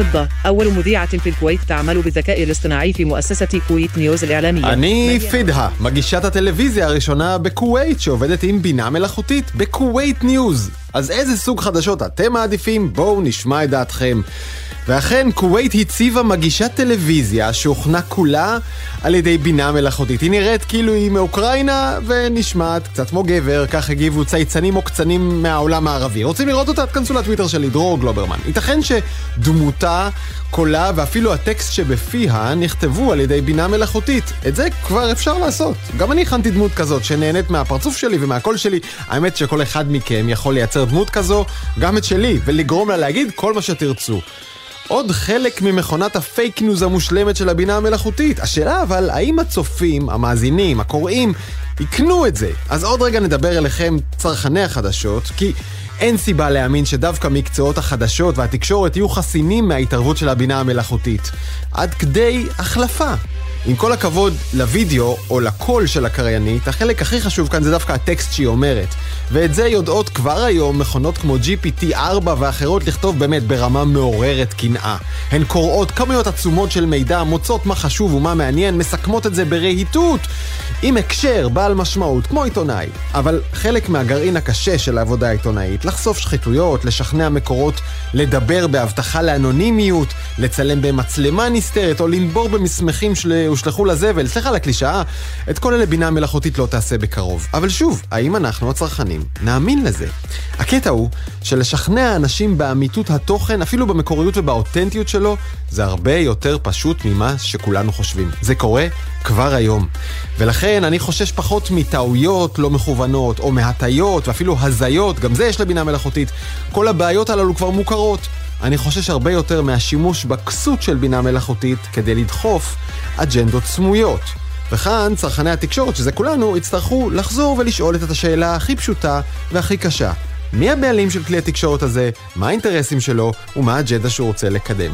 فضة أول مذيعة في الكويت تعمل بالذكاء الاصطناعي في مؤسسة كويت نيوز الإعلامية אני פידהה, מגישת הטלוויזיה הראשונה בכווית שעובדת עם בינה מלאכותית בכווית ניוז. אז איזה סוג חדשות אתם מעדיפים? בואו נשמע את דעתכם. ואכן, כווית הציבה מגישת טלוויזיה שהוכנה כולה על ידי בינה מלאכותית. היא נראית כאילו היא מאוקראינה ונשמעת קצת כמו גבר, כך הגיבו צייצנים עוקצנים מהעולם הערבי. רוצים לראות אותה? תכנסו לטוויטר שלי, דרור גלוברמן. ייתכן שדמותה, קולה ואפילו הטקסט שבפיה נכתבו על ידי בינה מלאכותית. את זה כבר אפשר לעשות. גם אני הכנתי דמות כזאת שנבנית מהפרצוף שלי ומהקול שלי. האמת שכל אחד מכם יכול לייצר דמות כזו, גם את שלי, ולגרום לה להגיד כל מה שתרצו. עוד חלק ממכונת הפייק ניוז המושלמת של הבינה המלאכותית. השאלה אבל, האם הצופים, המאזינים, הקוראים, יקנו את זה? אז עוד רגע נדבר אליכם, צרכני החדשות, כי אין סיבה להאמין שדווקא מקצועות החדשות והתקשורת יהיו חסינים מההתערבות של הבינה המלאכותית. עד כדי החלפה. עם כל הכבוד לוידאו או לקול של הקריינית, החלק הכי חשוב כאן זה דווקא הטקסט שהיא אומרת. ואת זה יודעות כבר היום מכונות כמו GPT-4 ואחרות לכתוב באמת ברמה מעוררת קנאה. הן קוראות כמויות עצומות של מידע, מוצאות מה חשוב ומה מעניין, מסכמות את זה ברהיטות, עם הקשר, בעל משמעות, כמו עיתונאי. אבל חלק מהגרעין הקשה של העבודה העיתונאית, לחשוף שחיתויות, לשכנע מקורות, לדבר בהבטחה לאנונימיות, לצלם במצלמה נסתרת או לנבור במסמכים שהושלכו לזבל, סליחה על הקלישאה, את כל אלה בינה מלאכותית לא תעשה בקרוב. אבל שוב, האם אנחנו הצרכנים נאמין לזה? הקטע הוא שלשכנע אנשים באמיתות התוכן, אפילו במקוריות ובאותנטיות שלו, זה הרבה יותר פשוט ממה שכולנו חושבים. זה קורה כבר היום. ולכן אני חושש פחות מטעויות לא מכוונות, או מהטיות, ואפילו הזיות, גם זה יש לבינה מלאכותית. כל הבעיות הללו כבר מוכרות. אני חושש הרבה יותר מהשימוש בכסות של בינה מלאכותית כדי לדחוף אג'נדות סמויות. וכאן צרכני התקשורת, שזה כולנו, יצטרכו לחזור ולשאול את השאלה הכי פשוטה והכי קשה. מי הבעלים של כלי התקשורת הזה, מה האינטרסים שלו ומה האג'נדה שהוא רוצה לקדם.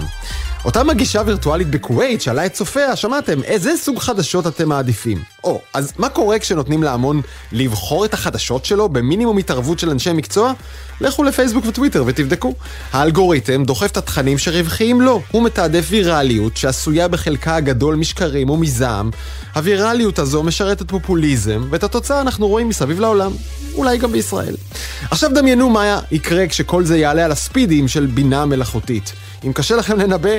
אותה מגישה וירטואלית בכווית שאלה את צופיה, שמעתם, איזה סוג חדשות אתם מעדיפים? או, אז מה קורה כשנותנים להמון לבחור את החדשות שלו במינימום התערבות של אנשי מקצוע? לכו לפייסבוק וטוויטר ותבדקו. האלגוריתם דוחף את התכנים שרווחיים לו. הוא מתעדף ויראליות שעשויה בחלקה הגדול משקרים ומזעם. הוויראליות הזו משרתת פופוליזם, ואת התוצאה אנחנו רואים מסביב לעולם. אולי גם בישראל. עכשיו דמיינו מה יקרה כשכל זה יעלה על הספידים של בינה מלאכותית. אם קשה לכם לנבא,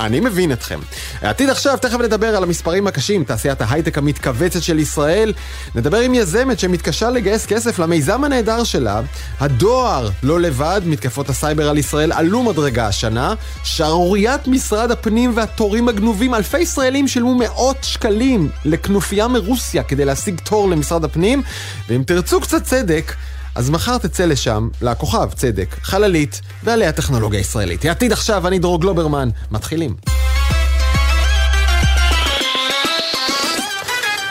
אני מבין אתכם. העתיד עכשיו, תכף נדבר על המספרים הקשים, תעשיית ההייטק המתכווצת של ישראל. נדבר עם יזמת שמתקשה לגייס כסף למיזם הנהדר שלה. הדואר לא לבד, מתקפות הסייבר על ישראל עלו מדרגה השנה. שערוריית משרד הפנים והתורים הגנובים, אלפי ישראלים שילמו מאות שקלים לכנופיה מרוסיה כדי להשיג תור למשרד הפנים. ואם תרצו קצת צדק, אז מחר תצא לשם, לכוכב צדק, חללית, ועליה טכנולוגיה ישראלית. העתיד עכשיו, אני דרור גלוברמן. מתחילים.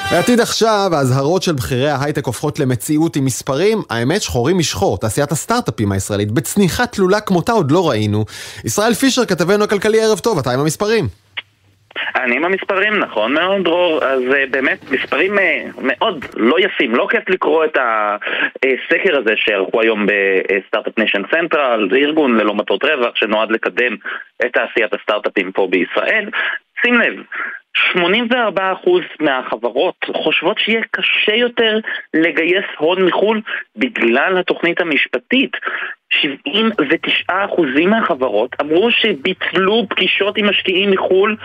העתיד עכשיו, האזהרות של בכירי ההייטק הופכות למציאות עם מספרים, האמת שחורים משחור, תעשיית הסטארט-אפים הישראלית, בצניחה תלולה כמותה עוד לא ראינו. ישראל פישר, כתבנו הכלכלי, ערב טוב, אתה עם המספרים. אני עם המספרים, נכון מאוד דרור, אז uh, באמת מספרים uh, מאוד לא יפים, לא כיף לקרוא את הסקר הזה שערכו היום ב Start-Up Nation Central, זה ארגון ללא מטרות רווח שנועד לקדם את תעשיית הסטארט-אפים פה בישראל. שים לב, 84% מהחברות חושבות שיהיה קשה יותר לגייס הון מחו"ל בגלל התוכנית המשפטית. 79% מהחברות אמרו שביטלו פגישות עם משקיעים מחו"ל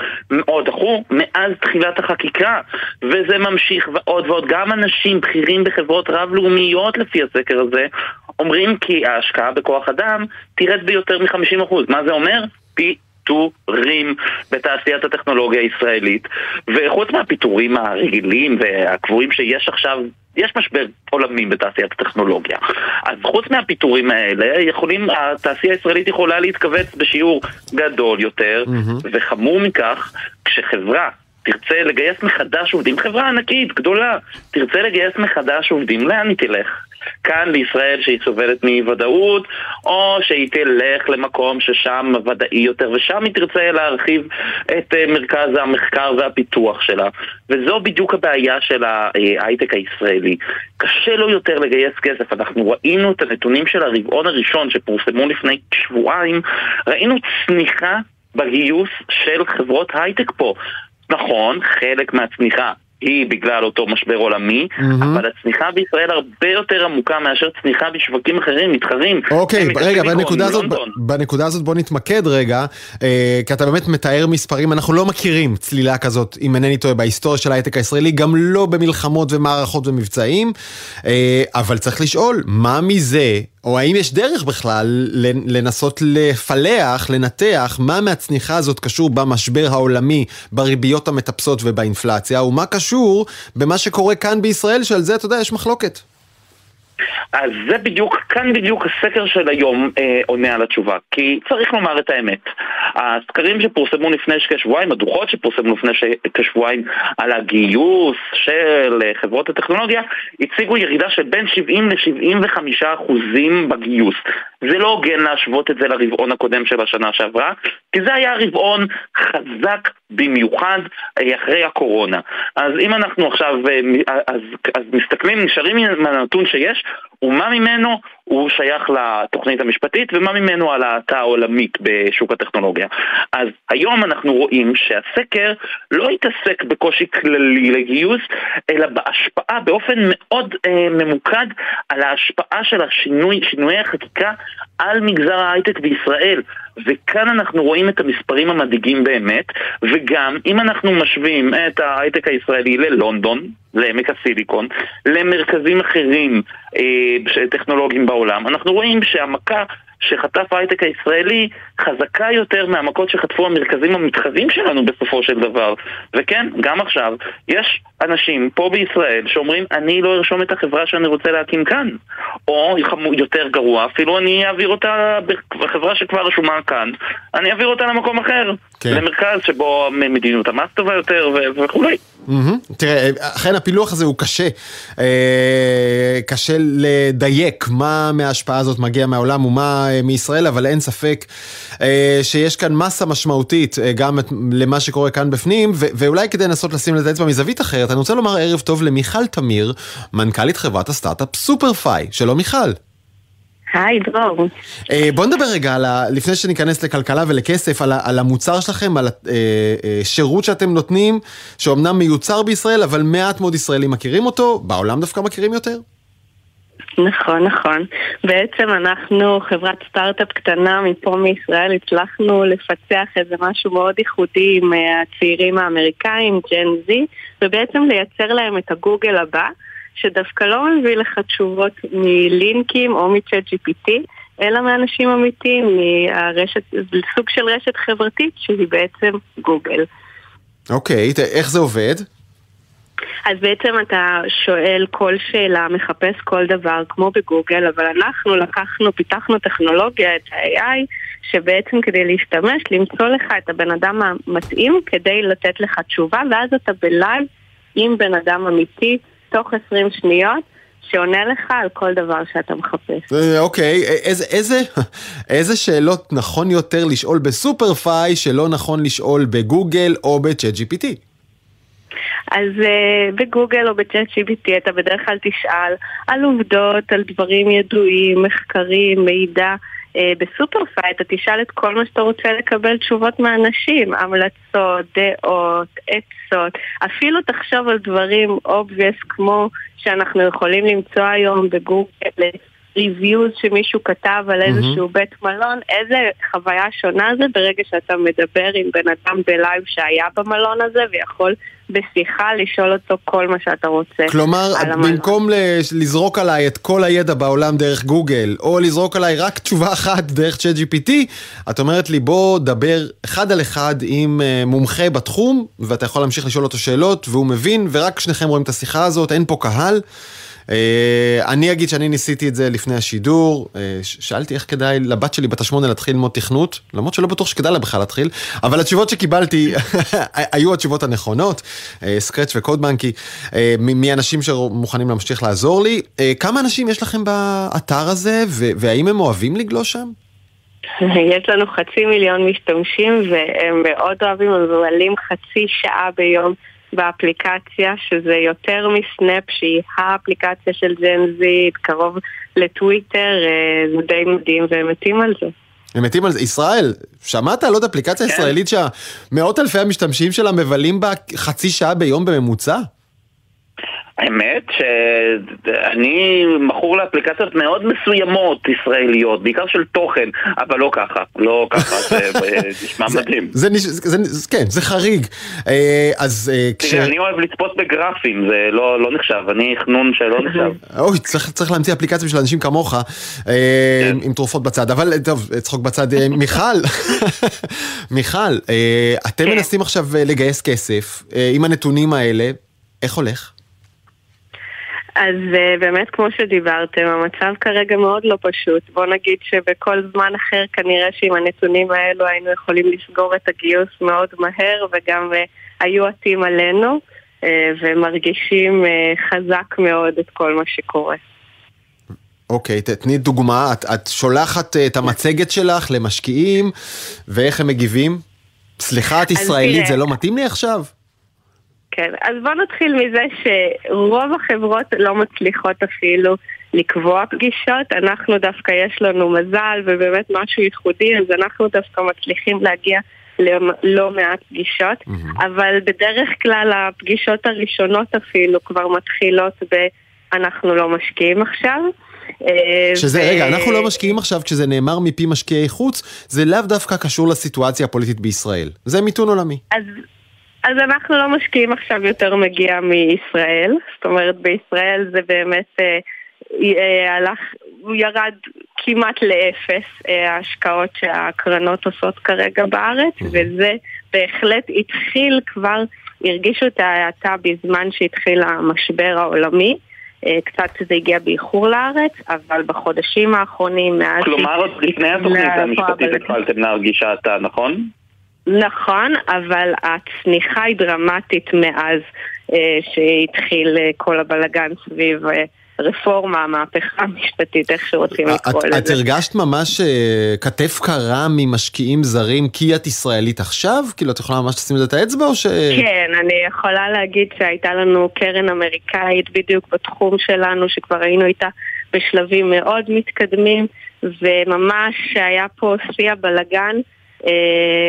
או דחו מאז תחילת החקיקה וזה ממשיך ועוד ועוד. גם אנשים בכירים בחברות רב-לאומיות לפי הסקר הזה אומרים כי ההשקעה בכוח אדם תרד ביותר מ-50% מה זה אומר? פי פיטורים בתעשיית הטכנולוגיה הישראלית. וחוץ מהפיטורים הרגילים והקבועים שיש עכשיו יש משבר עולמי בתעשיית הטכנולוגיה. אז חוץ מהפיטורים האלה, יכולים, התעשייה הישראלית יכולה להתכווץ בשיעור גדול יותר, mm-hmm. וחמור מכך, כשחברה תרצה לגייס מחדש עובדים, חברה ענקית, גדולה, תרצה לגייס מחדש עובדים, לאן היא תלך? כאן בישראל שהיא סובלת מאי-ודאות, או שהיא תלך למקום ששם ודאי יותר, ושם היא תרצה להרחיב את אה, מרכז המחקר והפיתוח שלה. וזו בדיוק הבעיה של ההייטק הישראלי. קשה לו יותר לגייס כסף. אנחנו ראינו את הנתונים של הרבעון הראשון שפורסמו לפני שבועיים, ראינו צניחה בגיוס של חברות הייטק פה. נכון, חלק מהצמיחה היא בגלל אותו משבר עולמי, mm-hmm. אבל הצניחה בישראל הרבה יותר עמוקה מאשר צניחה בשווקים אחרים, מתחרים. אוקיי, רגע, בנקודה הזאת, בנקודה הזאת בוא נתמקד רגע, אה, כי אתה באמת מתאר מספרים, אנחנו לא מכירים צלילה כזאת, אם אינני טועה, בהיסטוריה של ההייטק הישראלי, גם לא במלחמות ומערכות ומבצעים, אה, אבל צריך לשאול, מה מזה או האם יש דרך בכלל לנסות לפלח, לנתח, מה מהצניחה הזאת קשור במשבר העולמי, בריביות המטפסות ובאינפלציה, ומה קשור במה שקורה כאן בישראל, שעל זה, אתה יודע, יש מחלוקת. אז זה בדיוק, כאן בדיוק הסקר של היום אה, עונה על התשובה. כי צריך לומר את האמת. הסקרים שפורסמו לפני כשבועיים, הדוחות שפורסמו לפני כשבועיים על הגיוס של אה, חברות הטכנולוגיה, הציגו ירידה של בין 70 ל-75 אחוזים בגיוס. זה לא הוגן להשוות את זה לרבעון הקודם של השנה שעברה, כי זה היה רבעון חזק במיוחד אה, אחרי הקורונה. אז אם אנחנו עכשיו אה, אז, אז מסתכלים, נשארים עם הנתון שיש, ומה ממנו הוא שייך לתוכנית המשפטית ומה ממנו על ההאטה העולמית בשוק הטכנולוגיה. אז היום אנחנו רואים שהסקר לא התעסק בקושי כללי לגיוס, אלא בהשפעה באופן מאוד אה, ממוקד על ההשפעה של השינוי, שינויי החקיקה על מגזר ההייטק בישראל. וכאן אנחנו רואים את המספרים המדאיגים באמת, וגם אם אנחנו משווים את ההייטק הישראלי ללונדון, לעמק הסיליקון, למרכזים אחרים אה, טכנולוגיים בעולם, אנחנו רואים שהמכה שחטף ההייטק הישראלי חזקה יותר מהמכות שחטפו המרכזים המתחרים שלנו בסופו של דבר. וכן, גם עכשיו, יש אנשים פה בישראל שאומרים, אני לא ארשום את החברה שאני רוצה להקים כאן. או יותר גרוע, אפילו אני אעביר אותה בחברה שכבר רשומה כאן, אני אעביר אותה למקום אחר. כן. למרכז שבו מדיניות המס טובה יותר וכולי. Mm-hmm. תראה, אכן הפילוח הזה הוא קשה. אה, קשה לדייק מה מההשפעה הזאת מגיע מהעולם ומה אה, מישראל, אבל אין ספק אה, שיש כאן מסה משמעותית אה, גם למה שקורה כאן בפנים, ו- ואולי כדי לנסות לשים את האצבע מזווית אחרת, אני רוצה לומר ערב טוב למיכל תמיר, מנכ"לית חברת הסטארט-אפ סופרפיי. שלום מיכל. היי, דרור. אה, בוא נדבר רגע, על ה, לפני שניכנס לכלכלה ולכסף, על, ה, על המוצר שלכם, על השירות שאתם נותנים, שאומנם מיוצר בישראל, אבל מעט מאוד ישראלים מכירים אותו, בעולם דווקא מכירים יותר? נכון, נכון. בעצם אנחנו חברת סטארט-אפ קטנה מפה מישראל, הצלחנו לפצח איזה משהו מאוד ייחודי עם הצעירים האמריקאים, ג'ן זי, ובעצם לייצר להם את הגוגל הבא. שדווקא לא מביא לך תשובות מלינקים או מצ'אט GPT, אלא מאנשים אמיתיים, מהרשת, סוג של רשת חברתית שהיא בעצם גוגל. אוקיי, okay, איך זה עובד? אז בעצם אתה שואל כל שאלה, מחפש כל דבר, כמו בגוגל, אבל אנחנו לקחנו, פיתחנו טכנולוגיה, את ה-AI, שבעצם כדי להשתמש, למצוא לך את הבן אדם המתאים כדי לתת לך תשובה, ואז אתה בלייב עם בן אדם אמיתי תוך 20 שניות. שעונה לך על כל דבר שאתה מחפש. אה, אוקיי, איזה, איזה, איזה שאלות נכון יותר לשאול בסופרפיי שלא נכון לשאול בגוגל או בצ'אט GPT? אז uh, בגוגל או בצ'אט GPT אתה בדרך כלל תשאל על עובדות, על דברים ידועים, מחקרים, מידע. אה, בסופרפיי אתה תשאל את כל מה שאתה רוצה לקבל תשובות מאנשים, המלצות, דעות, עצות, אפילו תחשוב על דברים obvious כמו שאנחנו יכולים למצוא היום בגוגל reviews שמישהו כתב על איזשהו mm-hmm. בית מלון, איזה חוויה שונה זה ברגע שאתה מדבר עם בן אדם בלייב שהיה במלון הזה ויכול בשיחה לשאול אותו כל מה שאתה רוצה. כלומר, במקום לזרוק עליי את כל הידע בעולם דרך גוגל, או לזרוק עליי רק תשובה אחת דרך ChatGPT, את אומרת לי בוא דבר אחד על אחד עם אה, מומחה בתחום, ואתה יכול להמשיך לשאול אותו שאלות, והוא מבין, ורק שניכם רואים את השיחה הזאת, אין פה קהל. אה, אני אגיד שאני ניסיתי את זה לפני השידור, אה, שאלתי איך כדאי לבת שלי בת השמונה להתחיל ללמוד תכנות, למרות שלא בטוח שכדאי לה בכלל להתחיל, אבל התשובות שקיבלתי היו התשובות הנכונות, סקרץ' וקוד בנקי, מאנשים שמוכנים להמשיך לעזור לי. כמה אנשים יש לכם באתר הזה, והאם הם אוהבים לגלוש שם? יש לנו חצי מיליון משתמשים והם מאוד אוהבים, הם מבלים חצי שעה ביום באפליקציה, שזה יותר מסנאפ, שהיא האפליקציה של ג'ן זי, קרוב לטוויטר, אה, זה די מדהים והם מתים על זה. הם מתים על זה. ישראל, שמעת על עוד אפליקציה כן. ישראלית שהמאות אלפי המשתמשים שלה מבלים בה חצי שעה ביום בממוצע? האמת שאני מכור לאפליקציות מאוד מסוימות ישראליות, בעיקר של תוכן, אבל לא ככה, לא ככה, זה זה נשמע מדהים. זה, זה, זה, כן, זה חריג. אה, אז אה, כש... תראה, אני אוהב לצפות בגרפים, זה לא לא נחשב, אני חנון שלא נחשב. אוי, צריך, צריך להמציא אפליקציה בשביל אנשים כמוך, אה, כן. עם תרופות בצד, אבל טוב, צחוק בצד. אה, מיכל, מיכל, אה, אתם כן. מנסים עכשיו אה, לגייס כסף אה, עם הנתונים האלה, איך הולך? אז uh, באמת, כמו שדיברתם, המצב כרגע מאוד לא פשוט. בוא נגיד שבכל זמן אחר כנראה שעם הנתונים האלו היינו יכולים לסגור את הגיוס מאוד מהר, וגם uh, היו עטים עלינו, uh, ומרגישים uh, חזק מאוד את כל מה שקורה. אוקיי, ת- תני דוגמה, את, את שולחת את המצגת שלך למשקיעים, ואיך הם מגיבים? סליחה, את ישראלית. זה לא מתאים לי עכשיו? כן, אז בוא נתחיל מזה שרוב החברות לא מצליחות אפילו לקבוע פגישות, אנחנו דווקא יש לנו מזל ובאמת משהו ייחודי, אז אנחנו דווקא מצליחים להגיע ללא מעט פגישות, אבל בדרך כלל הפגישות הראשונות אפילו כבר מתחילות ב... אנחנו לא משקיעים עכשיו. אה, שזה, רגע, אנחנו לא משקיעים עכשיו, כשזה נאמר מפי משקיעי חוץ, זה לאו דווקא קשור לסיטואציה הפוליטית בישראל. זה מיתון עולמי. אז, אז אנחנו לא משקיעים עכשיו יותר מגיע מישראל, זאת אומרת בישראל זה באמת אה, אה, הלך, הוא ירד כמעט לאפס אה, ההשקעות שהקרנות עושות כרגע בארץ, וזה בהחלט התחיל כבר, הרגישו את ההאטה בזמן שהתחיל המשבר העולמי. אה, קצת זה הגיע באיחור לארץ, אבל בחודשים האחרונים, מאז... כלומר, עוד לפני התוכנית המשפטית. התחלתם להרגיש האטה, נכון? נכון, אבל הצניחה היא דרמטית מאז אה, שהתחיל אה, כל הבלגן סביב אה, רפורמה, המהפכה המשפטית, איך שרוצים לקרוא את, את לזה. הרגשת ממש כתף קרה ממשקיעים זרים כי את ישראלית עכשיו? כאילו, את יכולה ממש לשים לזה את האצבע או ש... כן, אני יכולה להגיד שהייתה לנו קרן אמריקאית בדיוק בתחום שלנו, שכבר היינו איתה בשלבים מאוד מתקדמים, וממש היה פה שיא הבלגן,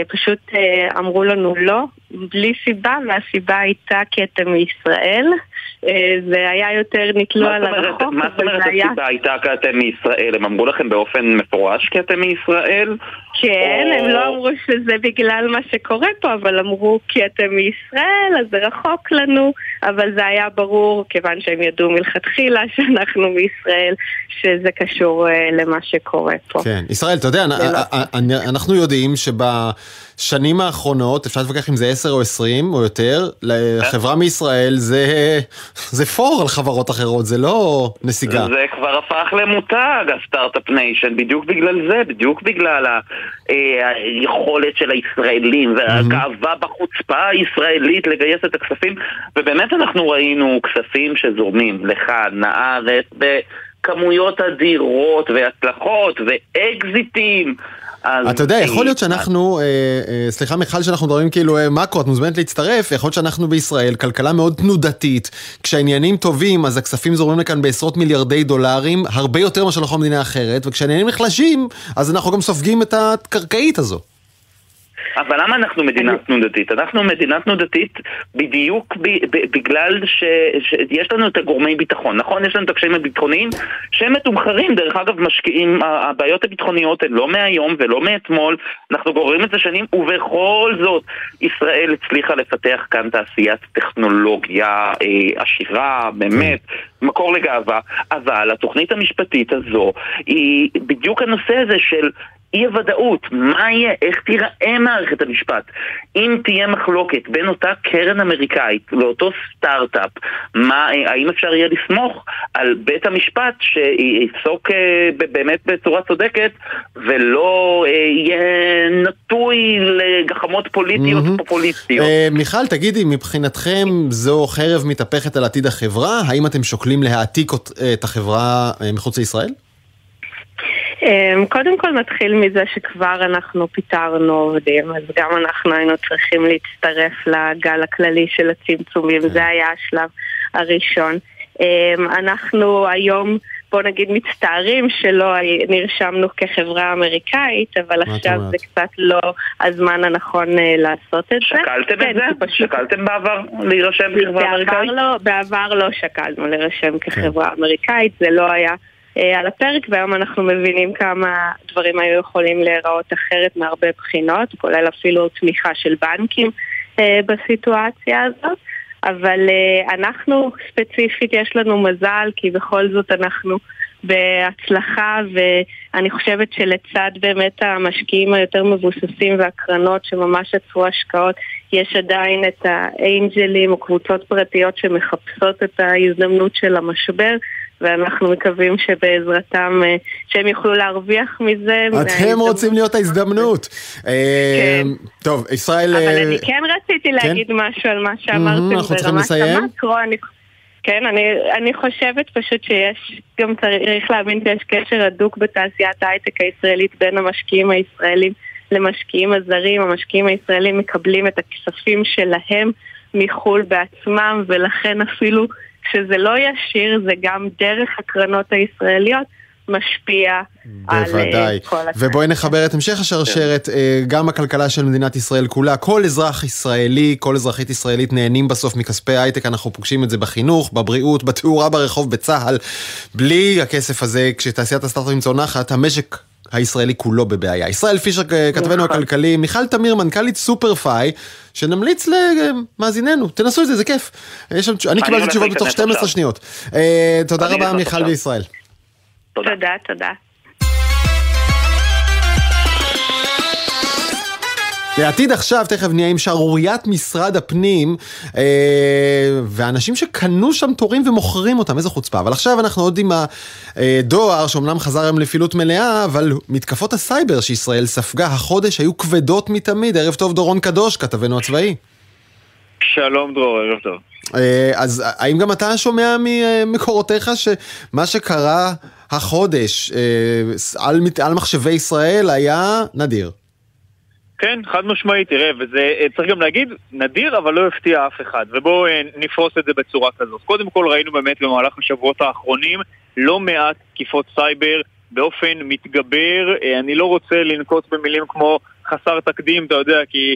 פשוט אה, אמרו לנו לא, בלי סיבה, והסיבה הייתה כי אתם מישראל. אה, זה היה יותר נתלו על הרחוק, מה זאת אומרת. הסיבה הייתה כי אתם מישראל? הם אמרו לכם באופן מפורש כי אתם מישראל? כן, או- הם לא אמרו שזה בגלל מה שקורה פה, אבל אמרו כי אתם מישראל, אז זה רחוק לנו, אבל זה היה ברור, כיוון שהם ידעו מלכתחילה שאנחנו מישראל, שזה קשור אה, למה שקורה פה. כן, ישראל, אתה יודע, לא. אנ- אנחנו יודעים שבשנים האחרונות, אפשר להתווכח אם זה 10 או 20 או יותר, לחברה מישראל זה, זה פור על חברות אחרות, זה לא נסיגה. זה כבר הפך למותג, ה start-up nation, בדיוק בגלל זה, בדיוק בגלל ה- אה, היכולת של הישראלים והגאווה בחוצפה הישראלית לגייס את הכספים, ובאמת אנחנו ראינו כספים שזורמים לכאן, לארץ, בכמויות אדירות והצלחות ואקזיטים. אתה יודע, יכול להיות שאנחנו, אה, אה, סליחה מיכל שאנחנו מדברים כאילו אה, מאקרו, את מוזמנת להצטרף, יכול להיות שאנחנו בישראל, כלכלה מאוד תנודתית, כשהעניינים טובים אז הכספים זורמים לכאן בעשרות מיליארדי דולרים, הרבה יותר מאשר לכל מדינה אחרת, וכשהעניינים נחלשים, אז אנחנו גם סופגים את הקרקעית הזו. אבל למה אנחנו מדינה תנודתית? אנחנו מדינה תנודתית בדיוק ב- ב- בגלל ש- שיש לנו את הגורמי ביטחון, נכון? יש לנו את הקשיים הביטחוניים שהם מתומחרים, דרך אגב משקיעים, הבעיות הביטחוניות הן לא מהיום ולא מאתמול, אנחנו גוררים את זה שנים, ובכל זאת ישראל הצליחה לפתח כאן תעשיית טכנולוגיה אה, עשירה, באמת, מקור לגאווה, אבל התוכנית המשפטית הזו היא בדיוק הנושא הזה של אי הוודאות, מה יהיה, איך תיראה מערכת המשפט. אם תהיה מחלוקת בין אותה קרן אמריקאית לאותו סטארט-אפ, מה, אה, האם אפשר יהיה לסמוך על בית המשפט שיפסוק אה, באמת בצורה צודקת ולא אה, יהיה נטוי לגחמות פוליטיות מהמם. ופופוליסטיות. אה, מיכל, תגידי, מבחינתכם זו חרב מתהפכת על עתיד החברה? האם אתם שוקלים להעתיק אות- את החברה אה, מחוץ לישראל? אמ, קודם כל נתחיל מזה שכבר אנחנו פיטרנו עובדים, אז גם אנחנו היינו צריכים להצטרף לגל הכללי של הצמצומים, זה היה השלב הראשון. אמ, אנחנו היום בוא נגיד מצטערים שלא נרשמנו כחברה אמריקאית, אבל עכשיו זה קצת לא הזמן הנכון אה, לעשות את זה. שקלתם כן, את זה? פשוט... שקלתם בעבר להירשם כחברה אמריקאית? לא, בעבר לא שקלנו להירשם כחברה כן. אמריקאית, זה לא היה על הפרק, והיום אנחנו מבינים כמה דברים היו יכולים להיראות אחרת מהרבה בחינות, כולל אפילו תמיכה של בנקים אה, בסיטואציה הזאת. אבל uh, אנחנו ספציפית יש לנו מזל כי בכל זאת אנחנו בהצלחה ואני חושבת שלצד באמת המשקיעים היותר מבוססים והקרנות שממש עצרו השקעות יש עדיין את האנג'לים או קבוצות פרטיות שמחפשות את ההזדמנות של המשבר ואנחנו מקווים שבעזרתם, אה, שהם יוכלו להרוויח מזה. אתם רוצים להיות ההזדמנות. אה, כן. טוב, ישראל... אבל אני כן רציתי כן? להגיד משהו על מה שאמרתם ברמת המקרו. כן, אני, אני חושבת פשוט שיש, גם צריך להבין שיש קשר הדוק בתעשיית ההייטק הישראלית בין המשקיעים הישראלים למשקיעים הזרים. המשקיעים הישראלים מקבלים את הכספים שלהם מחו"ל בעצמם, ולכן אפילו כשזה לא ישיר, זה גם דרך הקרנות הישראליות. משפיע בוודאי. על כל הכלל. ובואי נחבר את המשך השרשרת, uh, גם הכלכלה של מדינת ישראל כולה, כל אזרח ישראלי, כל אזרחית ישראלית נהנים בסוף מכספי הייטק, אנחנו פוגשים את זה בחינוך, בבריאות, בתאורה ברחוב, בצה"ל. בלי הכסף הזה, כשתעשיית הסטארט-אפים צונחת, המשק הישראלי כולו בבעיה. ישראל פישר, כתבנו נכון. הכלכלי, מיכל תמיר, מנכ"לית סופר פאי, שנמליץ למאזיננו, תנסו את זה, זה כיף. שם, אני קיבלתי תשובות בתוך 12 שניות. אה, תודה רבה מיכל וישראל. תודה, תודה. לעתיד עכשיו, תכף נהיה עם שערוריית משרד הפנים, אה, ואנשים שקנו שם תורים ומוכרים אותם, איזה חוצפה. אבל עכשיו אנחנו עוד עם הדואר, שאומנם חזר היום לפעילות מלאה, אבל מתקפות הסייבר שישראל ספגה החודש היו כבדות מתמיד. ערב טוב, דורון קדוש, כתבנו הצבאי. שלום דרור, ערב טוב. אה, אז האם גם אתה שומע ממקורותיך שמה שקרה החודש אה, על, על מחשבי ישראל היה נדיר? כן, חד משמעית, תראה, וזה אה, צריך גם להגיד, נדיר אבל לא הפתיע אף אחד, ובואו אה, נפרוס את זה בצורה כזאת. קודם כל ראינו באמת במהלך השבועות האחרונים לא מעט תקיפות סייבר באופן מתגבר, אה, אני לא רוצה לנקוט במילים כמו חסר תקדים, אתה יודע, כי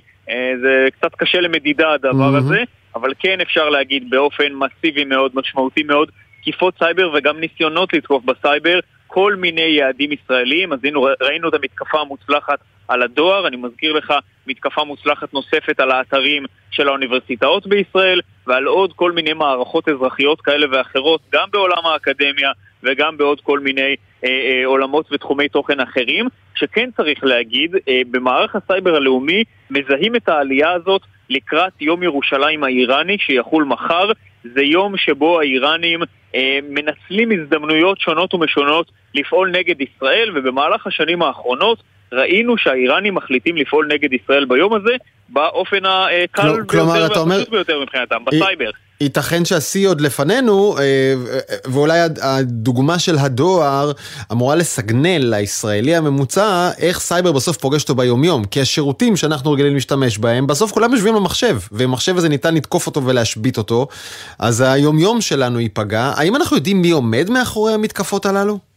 זה קצת קשה למדידה הדבר mm-hmm. הזה, אבל כן אפשר להגיד באופן מסיבי מאוד, משמעותי מאוד, תקיפות סייבר וגם ניסיונות לתקוף בסייבר כל מיני יעדים ישראלים, אז הנה ראינו את המתקפה המוצלחת על הדואר, אני מזכיר לך מתקפה מוצלחת נוספת על האתרים של האוניברסיטאות בישראל ועל עוד כל מיני מערכות אזרחיות כאלה ואחרות, גם בעולם האקדמיה וגם בעוד כל מיני אה, אה, עולמות ותחומי תוכן אחרים, שכן צריך להגיד, אה, במערך הסייבר הלאומי מזהים את העלייה הזאת לקראת יום ירושלים האיראני שיחול מחר. זה יום שבו האיראנים אה, מנצלים הזדמנויות שונות ומשונות לפעול נגד ישראל, ובמהלך השנים האחרונות ראינו שהאיראנים מחליטים לפעול נגד ישראל ביום הזה באופן הקל ביותר והפשוט ביותר מבחינתם, בסייבר. ייתכן שהשיא עוד לפנינו, אה, ואולי הדוגמה של הדואר אמורה לסגנל לישראלי הממוצע איך סייבר בסוף פוגש אותו ביומיום. כי השירותים שאנחנו רגילים להשתמש בהם, בסוף כולם יושבים במחשב, ומחשב הזה ניתן לתקוף אותו ולהשבית אותו, אז היומיום שלנו ייפגע. האם אנחנו יודעים מי עומד מאחורי המתקפות הללו?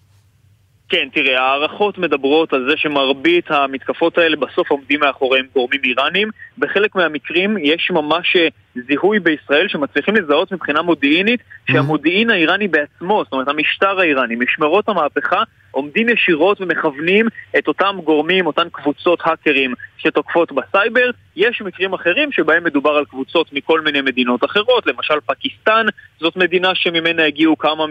כן, תראה, הערכות מדברות על זה שמרבית המתקפות האלה בסוף עומדים מאחוריהם גורמים איראנים. בחלק מהמקרים יש ממש אה, זיהוי בישראל שמצליחים לזהות מבחינה מודיעינית שהמודיעין האיראני בעצמו, זאת אומרת המשטר האיראני, משמרות המהפכה, עומדים ישירות ומכוונים את אותם גורמים, אותן קבוצות האקרים שתוקפות בסייבר. יש מקרים אחרים שבהם מדובר על קבוצות מכל מיני מדינות אחרות, למשל פקיסטן, זאת מדינה שממנה הגיעו כמה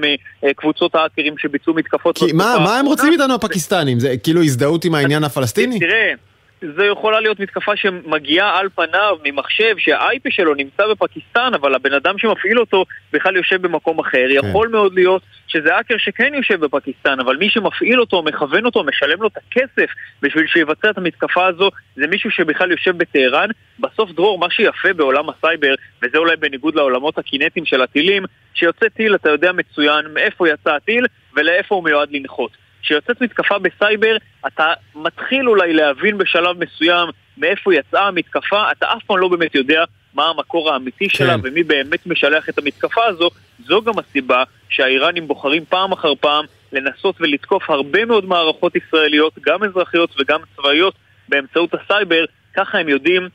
מקבוצות האקרים שביצעו מתקפות. מה, מה הם רוצים איתנו הפקיסטנים? זה כאילו הזדהות עם העניין הפלסטיני? תראה... זה יכולה להיות מתקפה שמגיעה על פניו ממחשב שה- IP שלו נמצא בפקיסטן, אבל הבן אדם שמפעיל אותו בכלל יושב במקום אחר. כן. יכול מאוד להיות שזה האקר שכן יושב בפקיסטן, אבל מי שמפעיל אותו, מכוון אותו, משלם לו את הכסף בשביל שיבצע את המתקפה הזו, זה מישהו שבכלל יושב בטהרן. בסוף, דרור, מה שיפה בעולם הסייבר, וזה אולי בניגוד לעולמות הקינטיים של הטילים, שיוצא טיל, אתה יודע מצוין מאיפה יצא הטיל ולאיפה הוא מיועד לנחות. כשיוצאת מתקפה בסייבר, אתה מתחיל אולי להבין בשלב מסוים מאיפה יצאה המתקפה, אתה אף פעם לא באמת יודע מה המקור האמיתי שלה כן. ומי באמת משלח את המתקפה הזו. זו גם הסיבה שהאיראנים בוחרים פעם אחר פעם לנסות ולתקוף הרבה מאוד מערכות ישראליות, גם אזרחיות וגם צבאיות, באמצעות הסייבר, ככה הם יודעים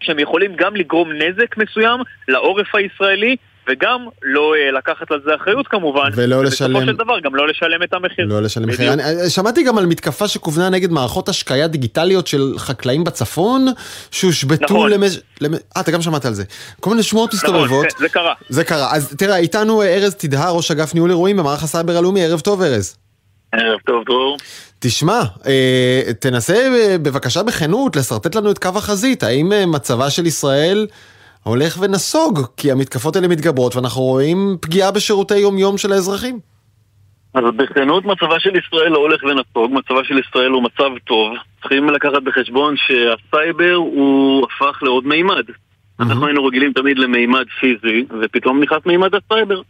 שהם יכולים גם לגרום נזק מסוים לעורף הישראלי וגם לא uh, לקחת על זה אחריות כמובן, ולא לשלם, ובסופו של דבר גם לא לשלם את המחיר. לא לשלם מחיר. אני, אה, שמעתי גם על מתקפה שכוונה נגד מערכות השקיה דיגיטליות של חקלאים בצפון, שהושבתו נכון. למש... למש... אה, אתה גם שמעת על זה. כל מיני שמועות מסתובבות. נכון, זה קרה. זה קרה. אז תראה, איתנו אה, ארז תדהר, ראש אגף ניהול אירועים במערך הסייבר הלאומי, ערב טוב ארז. ערב טוב דרור. תשמע, אה, תנסה אה, בבקשה בכנות לשרטט לנו את קו החזית. האם אה, מצבה של ישראל הולך ונסוג? כי המתקפות האלה מתגברות ואנחנו רואים פגיעה בשירותי יום-יום של האזרחים. אז בכנות מצבה של ישראל לא הולך ונסוג, מצבה של ישראל הוא מצב טוב. צריכים לקחת בחשבון שהסייבר הוא הפך לעוד מימד. אנחנו היינו רגילים תמיד למימד פיזי, ופתאום נכנס מימד הסייבר.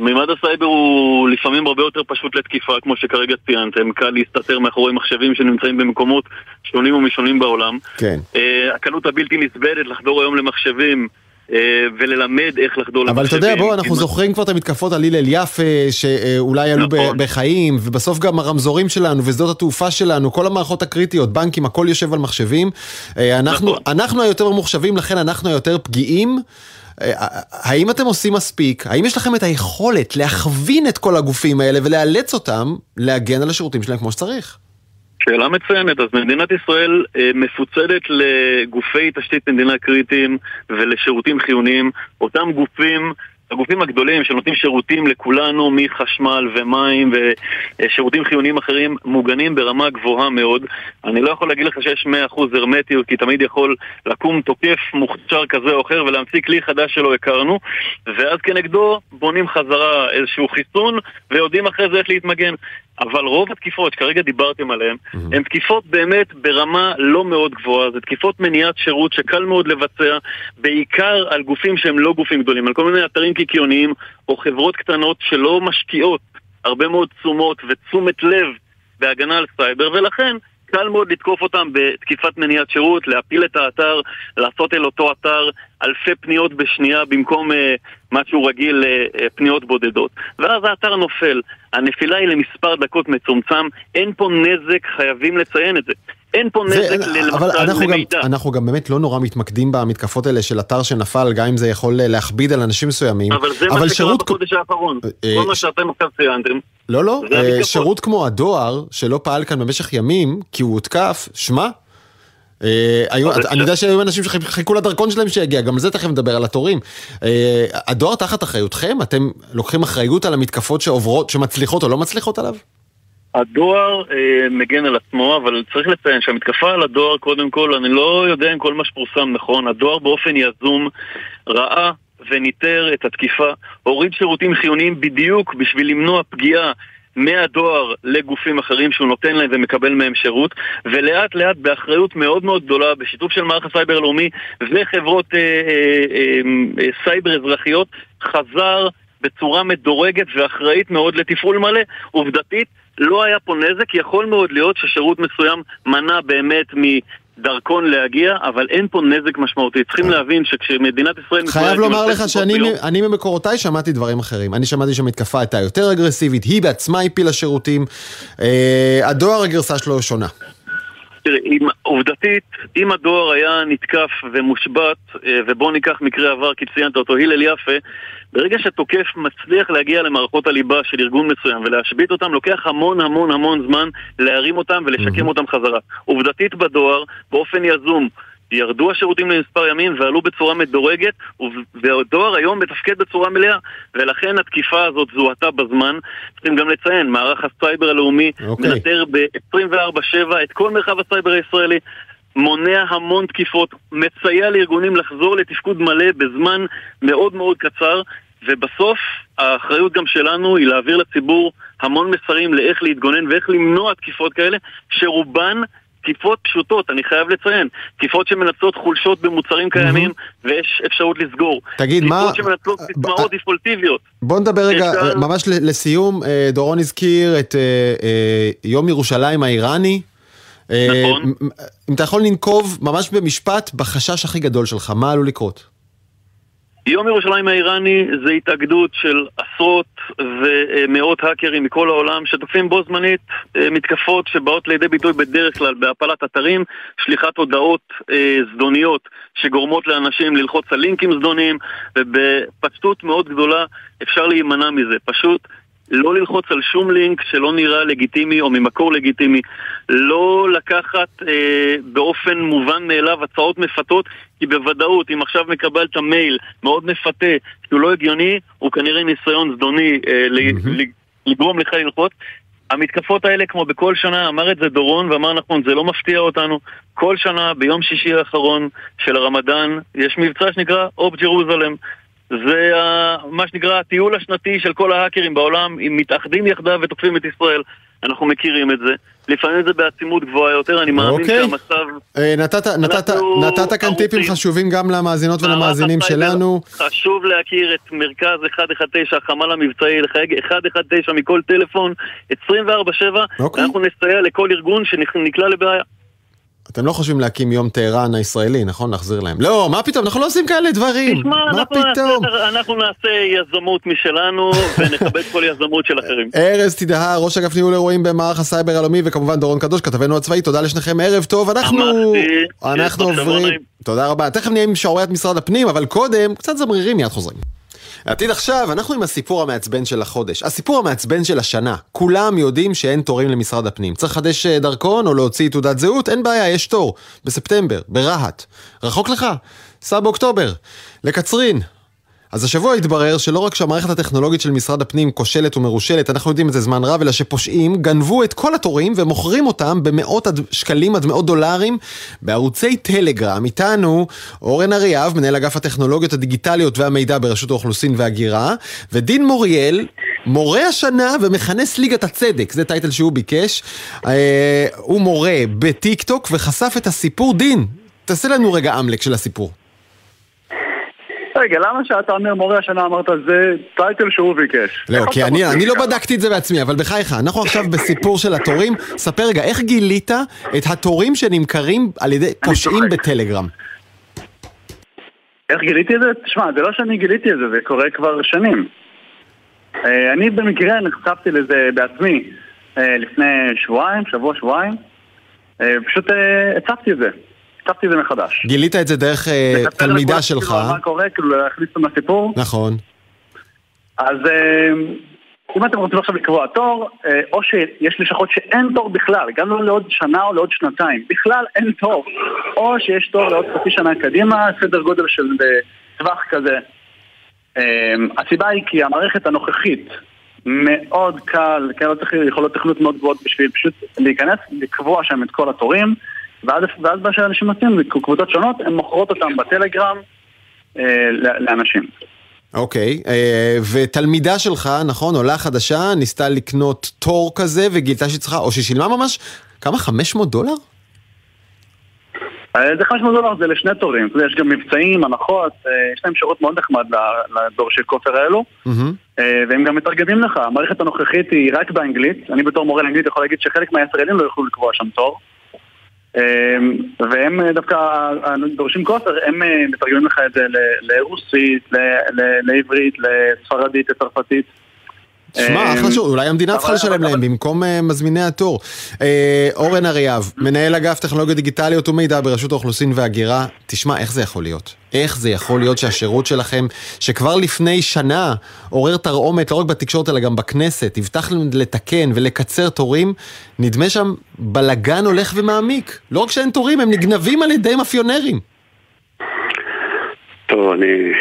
מימד הסייבר הוא לפעמים הרבה יותר פשוט לתקיפה, כמו שכרגע ציינתם. קל להסתתר מאחורי מחשבים שנמצאים במקומות שונים ומשונים בעולם. כן. אה, הקלות הבלתי נסבלת לחדור היום למחשבים אה, וללמד איך לחדור אבל אתה למחשבים. יודע, בוא, אנחנו זוכרים כבר את המתקפות על הלל יפה, שאולי עלו נכון. בחיים, ובסוף גם הרמזורים שלנו ושדות התעופה שלנו, כל המערכות הקריטיות, בנקים, הכל יושב על מחשבים. אה, אנחנו, נכון. אנחנו היותר ממוחשבים, לכן אנחנו היותר פגיעים. האם אתם עושים מספיק? האם יש לכם את היכולת להכווין את כל הגופים האלה ולאלץ אותם להגן על השירותים שלהם כמו שצריך? שאלה מצוינת, אז מדינת ישראל אה, מפוצלת לגופי תשתית מדינה קריטיים ולשירותים חיוניים. אותם גופים, הגופים הגדולים שנותנים שירותים לכולנו מחשמל ומים ושירותים חיוניים אחרים מוגנים ברמה גבוהה מאוד. אני לא יכול להגיד לך שיש 100% הרמטיות, כי תמיד יכול לקום תוקף מוכשר כזה או אחר ולהמציא כלי חדש שלא הכרנו, ואז כנגדו בונים חזרה איזשהו חיסון ויודעים אחרי זה איך להתמגן. אבל רוב התקיפות שכרגע דיברתם עליהן, הן תקיפות באמת ברמה לא מאוד גבוהה, זה תקיפות מניעת שירות שקל מאוד לבצע, בעיקר על גופים שהם לא גופים גדולים, על כל מיני אתרים קיקיוניים או חברות קטנות שלא משקיעות הרבה מאוד תשומות ותשומת לב בהגנה על סייבר, ולכן קל מאוד לתקוף אותם בתקיפת מניעת שירות, להפיל את האתר, לעשות אל אותו אתר אלפי פניות בשנייה במקום אה, משהו רגיל אה, אה, פניות בודדות. ואז האתר נופל. הנפילה היא למספר דקות מצומצם, אין פה נזק, חייבים לציין את זה. אין פה נזק אבל למשל למידע. אנחנו גם באמת לא נורא מתמקדים במתקפות האלה של אתר שנפל, גם אם זה יכול להכביד על אנשים מסוימים. אבל זה מה שקרה שירות- בחודש האחרון. אה, כל מה שאתם עכשיו ציינתם. לא, לא, אה. שירות כמו הדואר, שלא פעל כאן במשך ימים, כי הוא הותקף, שמע, אה, אבל אני יודע שהיו אנשים שחיכו לדרכון שלהם שיגיע, גם על זה תכף נדבר, על התורים. אה, הדואר תחת אחריותכם? אתם לוקחים אחריות על המתקפות שעוברות, שמצליחות או לא מצליחות עליו? הדואר אה, מגן על עצמו, אבל צריך לציין שהמתקפה על הדואר, קודם כל, אני לא יודע אם כל מה שפורסם נכון. הדואר באופן יזום ראה וניטר את התקיפה, הוריד שירותים חיוניים בדיוק בשביל למנוע פגיעה מהדואר לגופים אחרים שהוא נותן להם ומקבל מהם שירות, ולאט לאט באחריות מאוד מאוד גדולה, בשיתוף של מערך הסייבר הלאומי וחברות אה, אה, אה, אה, סייבר אזרחיות, חזר בצורה מדורגת ואחראית מאוד לתפעול מלא. עובדתית, לא היה פה נזק, יכול מאוד להיות ששירות מסוים מנע באמת מדרכון להגיע, אבל אין פה נזק משמעותי. צריכים להבין שכשמדינת ישראל... חייב לומר לך שאני ממקורותיי שמעתי דברים אחרים. אני שמעתי שהמתקפה הייתה יותר אגרסיבית, היא בעצמה הפילה שירותים. אה, הדואר הגרסה שלו שונה. תראי, אם, עובדתית, אם הדואר היה נתקף ומושבת, אה, ובוא ניקח מקרה עבר, כי ציינת אותו, הלל יפה, ברגע שתוקף מצליח להגיע למערכות הליבה של ארגון מסוים ולהשבית אותם, לוקח המון המון המון זמן להרים אותם ולשקם אותם חזרה. עובדתית בדואר, באופן יזום, ירדו השירותים למספר ימים ועלו בצורה מדורגת, והדואר היום מתפקד בצורה מלאה, ולכן התקיפה הזאת זוהתה בזמן. צריכים גם לציין, מערך הסייבר הלאומי אוקיי. מנטר ב-24/7 את כל מרחב הסייבר הישראלי. מונע המון תקיפות, מסייע לארגונים לחזור לתפקוד מלא בזמן מאוד מאוד קצר, ובסוף האחריות גם שלנו היא להעביר לציבור המון מסרים לאיך להתגונן ואיך למנוע תקיפות כאלה, שרובן תקיפות פשוטות, אני חייב לציין. תקיפות שמנצלות חולשות במוצרים קיימים ויש אפשרות לסגור. תגיד, מה- תקיפות שמנצלות אה, סיסמאות דפולטיביות. בוא נדבר רגע, אה, ממש לסיום, אה, דורון הזכיר את אה, אה, יום ירושלים האיראני. אה, נכון. אם אתה יכול לנקוב ממש במשפט בחשש הכי גדול שלך, מה עלול לקרות? יום ירושלים האיראני זה התאגדות של עשרות ומאות האקרים מכל העולם שתוקפים בו זמנית אה, מתקפות שבאות לידי ביטוי בדרך כלל בהפלת אתרים, שליחת הודעות אה, זדוניות שגורמות לאנשים ללחוץ על לינקים זדוניים ובפשטות מאוד גדולה אפשר להימנע מזה. פשוט לא ללחוץ על שום לינק שלא נראה לגיטימי או ממקור לגיטימי, לא לקחת אה, באופן מובן מאליו הצעות מפתות, כי בוודאות, אם עכשיו מקבלת מייל מאוד מפתה, שהוא לא הגיוני, הוא כנראה ניסיון זדוני אה, mm-hmm. לגרום לך ללחוץ. המתקפות האלה, כמו בכל שנה, אמר את זה דורון ואמר נכון, זה לא מפתיע אותנו. כל שנה, ביום שישי האחרון של הרמדאן, יש מבצע שנקרא אופ ג'רוזלם. זה מה שנקרא הטיול השנתי של כל ההאקרים בעולם, אם מתאחדים יחדיו ותוקפים את ישראל. אנחנו מכירים את זה. לפעמים זה בעצימות גבוהה יותר, אני מאמין okay. אוקיי. שהמצב... אה, נתת, נתת, נתת כאן טיפים חשופים גם למאזינות ולמאזינים שלנו. חשוב להכיר את מרכז 119, החמ"ל המבצעי, לחייג 119 מכל טלפון, 24/7, okay. אוקיי. אנחנו נסייע לכל ארגון שנקלע לבעיה. אתם לא חושבים להקים יום טהרן הישראלי, נכון? להחזיר להם. לא, מה פתאום, אנחנו לא עושים כאלה דברים. תשמע, מה אנחנו פתאום? נעשה, אנחנו נעשה יזמות משלנו, ונכבד כל יזמות של אחרים. ארז תדהר, ראש אגף ניהול אירועים במערך הסייבר הלאומי, וכמובן דורון קדוש, כתבנו הצבאי, תודה לשניכם, ערב טוב, אנחנו... אנחנו עוברים... תודה רבה. תכף נהיה עם שעוריית משרד הפנים, אבל קודם, קצת זמרירים, מיד חוזרים. עתיד עכשיו, אנחנו עם הסיפור המעצבן של החודש. הסיפור המעצבן של השנה. כולם יודעים שאין תורים למשרד הפנים. צריך לחדש אה, דרכון או להוציא תעודת זהות? אין בעיה, יש תור. בספטמבר, ברהט. רחוק לך? סע באוקטובר. לקצרין, אז השבוע התברר שלא רק שהמערכת הטכנולוגית של משרד הפנים כושלת ומרושלת, אנחנו יודעים את זה זמן רב, אלא שפושעים גנבו את כל התורים ומוכרים אותם במאות עד שקלים עד מאות דולרים בערוצי טלגרם. איתנו אורן אריאב, מנהל אגף הטכנולוגיות הדיגיטליות והמידע ברשות האוכלוסין וההגירה, ודין מוריאל, מורה השנה ומכנס ליגת הצדק, זה טייטל שהוא ביקש. אה, הוא מורה בטיק טוק וחשף את הסיפור. דין, תעשה לנו רגע אמלק של הסיפור. רגע, למה שאתה אומר מורה השנה אמרת זה טייטל שהוא ביקש? לא, כי אני, אני לא בדקתי את זה בעצמי, אבל בחייך, אנחנו עכשיו בסיפור של התורים. ספר רגע, איך גילית את התורים שנמכרים על ידי פושעים בטלגרם? איך גיליתי את זה? תשמע, זה לא שאני גיליתי את זה, זה קורה כבר שנים. אה, אני במקרה נחשפתי לזה בעצמי אה, לפני שבועיים, שבוע, שבועיים. אה, פשוט הצפתי את זה. הצפתי את זה מחדש. גילית את זה דרך אה, תלמידה שלך. כאילו מה קורה, כאילו להכניס אותם לסיפור. נכון. אז אה, אם אתם רוצים עכשיו לקבוע תור, אה, או שיש לשכות שאין תור בכלל, גם לא לעוד שנה או לעוד שנתיים, בכלל אין תור. או שיש תור לעוד חצי שנה קדימה, סדר גודל של טווח כזה. הסיבה היא כי המערכת הנוכחית מאוד קל, כן, לא יכולות תכנות מאוד גבוהות בשביל פשוט להיכנס, לקבוע שם את כל התורים. ואז, ואז מה שאנשים עושים קבוצות שונות, הן מוכרות אותם בטלגרם אה, לאנשים. אוקיי, okay, אה, ותלמידה שלך, נכון, עולה חדשה, ניסתה לקנות תור כזה וגילתה שהיא צריכה, או ששילמה ממש, כמה? 500 דולר? אה, זה 500 דולר זה לשני תורים, יש גם מבצעים, הנחות, אה, יש להם שירות מאוד נחמד לדורשי כופר האלו, mm-hmm. והם גם מתרגמים לך, המערכת הנוכחית היא רק באנגלית, אני בתור מורה לאנגלית יכול להגיד שחלק מהישראלים לא יוכלו לקבוע שם תור. אמ, והם אה, דווקא דורשים כופר, הם אה, מתרגמים לך את זה לרוסית, לעברית, לספרדית, לצרפתית. שמע, אחלה שוב, אולי המדינה צריכה לשלם להם במקום אה, מזמיני התור. אורן אריאב, מנהל אגף טכנולוגיות דיגיטליות ומידע ברשות האוכלוסין וההגירה, תשמע, איך זה יכול להיות? איך זה יכול להיות שהשירות שלכם, שכבר לפני שנה עורר תרעומת לא רק בתקשורת אלא גם בכנסת, הובטח לתקן ולקצר תורים, נדמה שם בלגן הולך ומעמיק. לא רק שאין תורים, הם נגנבים על ידי מאפיונרים. טוב, אני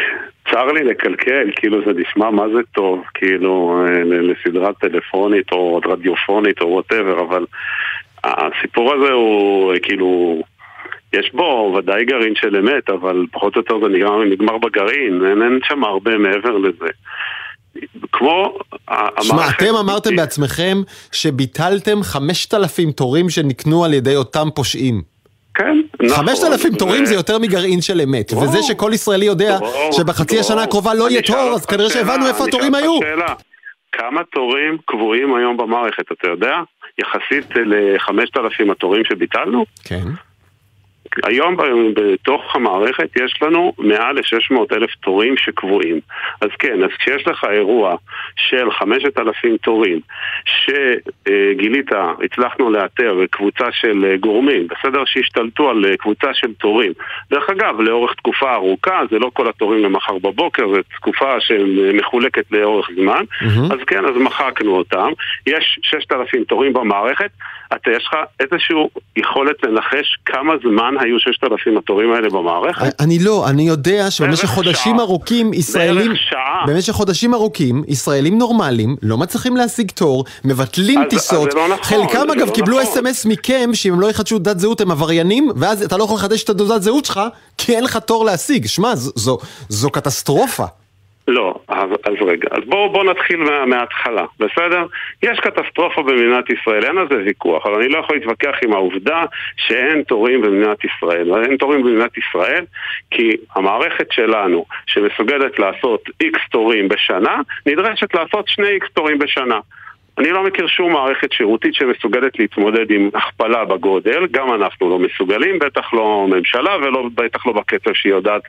צר לי לקלקל, כאילו זה נשמע מה זה טוב, כאילו אה, לסדרה טלפונית או רדיופונית או whatever, אבל הסיפור הזה הוא אה, כאילו, יש בו ודאי גרעין של אמת, אבל פחות או יותר זה נגמר, נגמר בגרעין, אין, אין שם הרבה מעבר לזה. כמו... שמע, אתם אמרתם בעצמכם שביטלתם 5,000 תורים שנקנו על ידי אותם פושעים. כן, נכון. חמשת אלפים תורים זה יותר מגרעין של אמת, וזה שכל ישראלי יודע שבחצי השנה הקרובה לא יהיה תור, אז כנראה שהבנו איפה התורים היו. כמה תורים קבועים היום במערכת, אתה יודע? יחסית לחמשת אלפים התורים שביטלנו? כן. היום בתוך המערכת יש לנו מעל ל-600 אלף תורים שקבועים. אז כן, אז כשיש לך אירוע של 5,000 תורים שגילית, הצלחנו לאתר קבוצה של גורמים, בסדר? שהשתלטו על קבוצה של תורים. דרך אגב, לאורך תקופה ארוכה, זה לא כל התורים למחר בבוקר, זו תקופה שמחולקת לאורך זמן, mm-hmm. אז כן, אז מחקנו אותם. יש 6,000 תורים במערכת, אתה יש לך איזושהי יכולת לנחש כמה זמן היו 6,000 התורים האלה במערכת? אני לא, אני יודע שבמשך חודשים שעה. ארוכים ישראלים, במשך חודשים ארוכים ישראלים נורמליים לא מצליחים להשיג תור, מבטלים טיסות, לא נכון, חלקם אגב לא קיבלו נכון. אס.אם.אס מכם שאם הם לא יחדשו תעודת זהות הם עבריינים, ואז אתה לא יכול לחדש את תעודת זהות שלך כי אין לך תור להשיג. שמע, זו קטסטרופה. לא, אז, אז רגע, אז בואו בוא נתחיל מה, מההתחלה, בסדר? יש קטסטרופה במדינת ישראל, אין על זה ויכוח, אבל אני לא יכול להתווכח עם העובדה שאין תורים במדינת ישראל. אין תורים במדינת ישראל כי המערכת שלנו, שמסוגלת לעשות איקס תורים בשנה, נדרשת לעשות שני איקס תורים בשנה. אני לא מכיר שום מערכת שירותית שמסוגלת להתמודד עם הכפלה בגודל, גם אנחנו לא מסוגלים, בטח לא ממשלה ובטח לא בקצב שהיא יודעת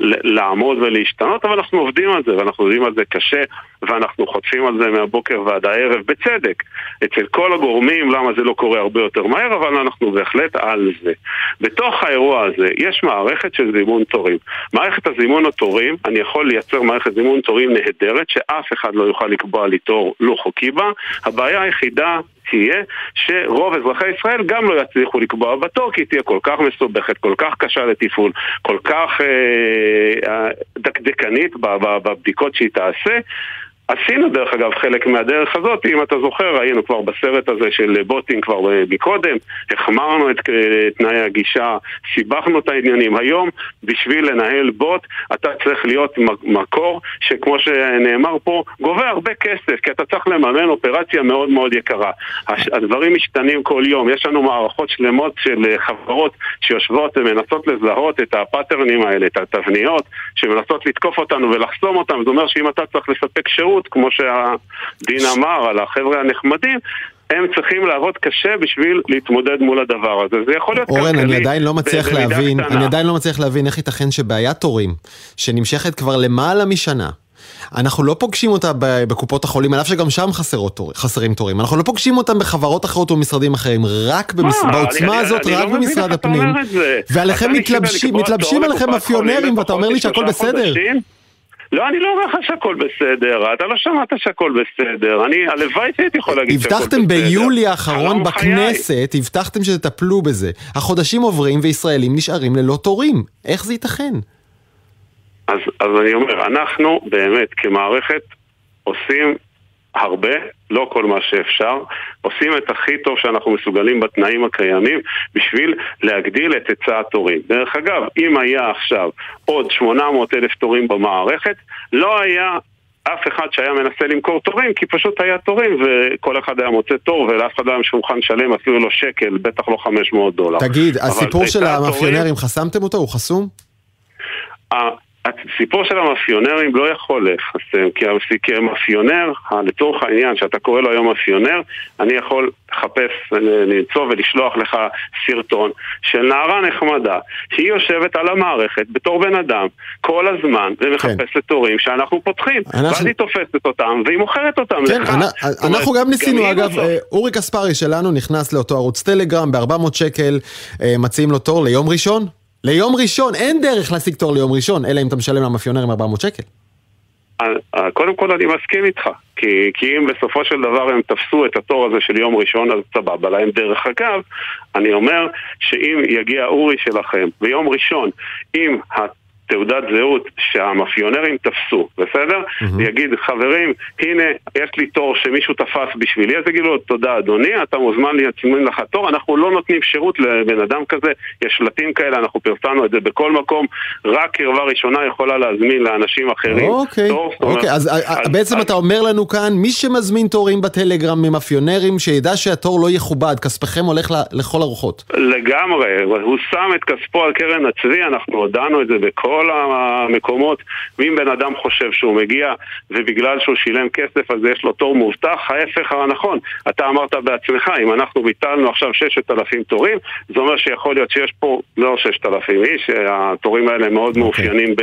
לעמוד ולהשתנות, אבל אנחנו עובדים על זה, ואנחנו עובדים על זה קשה, ואנחנו חוטפים על זה מהבוקר ועד הערב, בצדק, אצל כל הגורמים, למה זה לא קורה הרבה יותר מהר, אבל אנחנו בהחלט על זה. בתוך האירוע הזה יש מערכת של זימון תורים. מערכת הזימון התורים, אני יכול לייצר מערכת זימון תורים נהדרת, שאף אחד לא יוכל לקבוע לי תור לא חוקי בה, הבעיה היחידה תהיה שרוב אזרחי ישראל גם לא יצליחו לקבוע בתור כי היא תהיה כל כך מסובכת, כל כך קשה לתפעול, כל כך אה, אה דקדקנית בבדיקות שהיא תעשה עשינו דרך אגב חלק מהדרך הזאת, אם אתה זוכר, היינו כבר בסרט הזה של בוטים כבר אה, מקודם, החמרנו את אה, תנאי הגישה, סיבכנו את העניינים. היום, בשביל לנהל בוט, אתה צריך להיות מקור שכמו שנאמר פה, גובה הרבה כסף, כי אתה צריך לממן אופרציה מאוד מאוד יקרה. הדברים משתנים כל יום, יש לנו מערכות שלמות של אה, חברות שיושבות ומנסות לזהות את הפאטרנים האלה, את התבניות, שמנסות לתקוף אותנו ולחסום אותם, זה אומר שאם אתה צריך לספק שירות שירות, כמו שהדין אמר על החבר'ה הנחמדים, הם צריכים לעבוד קשה בשביל להתמודד מול הדבר הזה. זה יכול להיות אורן, אני עדיין לא מצליח להבין, קטנה. אני עדיין לא מצליח להבין איך ייתכן שבעיית תורים, שנמשכת כבר למעלה משנה, אנחנו לא פוגשים אותה בקופות החולים, על אף שגם שם חסרות, חסרים תורים. אנחנו לא פוגשים אותם בחברות אחרות ובמשרדים אחרים, רק במס... מה, בעוצמה אני, הזאת, אני, רק אני לא במשרד הפנים. ועליכם מתלבשים, מתלבשים עליכם מאפיונרים, ואתה אומר לי שהכל בסדר. חודשים? לא, אני לא אומר לך שהכל בסדר, אתה לא שמעת שהכל בסדר, אני, הלוואי שהייתי יכול להגיד שהכל בסדר. הבטחתם ביולי האחרון בכנסת, הבטחתם שתטפלו בזה. החודשים עוברים וישראלים נשארים ללא תורים. איך זה ייתכן? אז, אז אני אומר, אנחנו באמת כמערכת עושים הרבה, לא כל מה שאפשר, עושים את הכי טוב שאנחנו מסוגלים בתנאים הקיימים בשביל להגדיל את היצע התורים. דרך אגב, אם היה עכשיו עוד 800 אלף תורים במערכת, לא היה אף אחד שהיה מנסה למכור תורים, כי פשוט היה תורים וכל אחד היה מוצא תור ולאף אחד לא היה שולחן שלם, אפילו לא שקל, בטח לא 500 דולר. תגיד, הסיפור של המאפיונרים, חסמתם אותו? הוא חסום? הסיפור של המאפיונרים לא יכול להיחסם, כי המאפיונר, לצורך העניין שאתה קורא לו היום מאפיונר, אני יכול לחפש, למצוא ולשלוח לך סרטון של נערה נחמדה, שהיא יושבת על המערכת בתור בן אדם כל הזמן ומחפשת כן. תורים שאנחנו פותחים, אנחנו... ואז היא תופסת אותם והיא מוכרת אותם כן, לך. אנחנו גם ניסינו, גם אגב, בסוף. אה, אורי קספרי שלנו נכנס לאותו ערוץ טלגרם ב-400 שקל, אה, מציעים לו תור ליום ראשון. ליום ראשון, אין דרך להשיג תור ליום ראשון, אלא אם אתה משלם למאפיונרים 400 שקל. קודם כל אני מסכים איתך, כי, כי אם בסופו של דבר הם תפסו את התור הזה של יום ראשון, אז סבבה להם. דרך אגב, אני אומר שאם יגיע אורי שלכם ביום ראשון עם תעודת זהות שהמאפיונרים תפסו, בסדר? Mm-hmm. ויגיד, חברים, הנה, יש לי תור שמישהו תפס בשבילי, אז יגידו לו, תודה אדוני, אתה מוזמן להצמין לך תור, אנחנו לא נותנים שירות לבן אדם כזה, יש שלטים כאלה, אנחנו פרסמנו את זה בכל מקום, רק קרבה ראשונה יכולה להזמין לאנשים אחרים אוקיי, תור. אוקיי, אז, אז, אז בעצם אז... אתה אומר לנו כאן, מי שמזמין תורים בטלגרם ממאפיונרים, שידע שהתור לא יכובד, כספכם הולך לכל הרוחות. לגמרי, הוא שם את כספו על קרן הצבי, אנחנו הודענו את זה בכל בכל המקומות, ואם בן אדם חושב שהוא מגיע ובגלל שהוא שילם כסף אז יש לו תור מובטח, ההפך הנכון. אתה אמרת בעצמך, אם אנחנו ביטלנו עכשיו 6,000 תורים, זה אומר שיכול להיות שיש פה לא 6,000 איש, התורים האלה מאוד okay. אוקיי. מאופיינים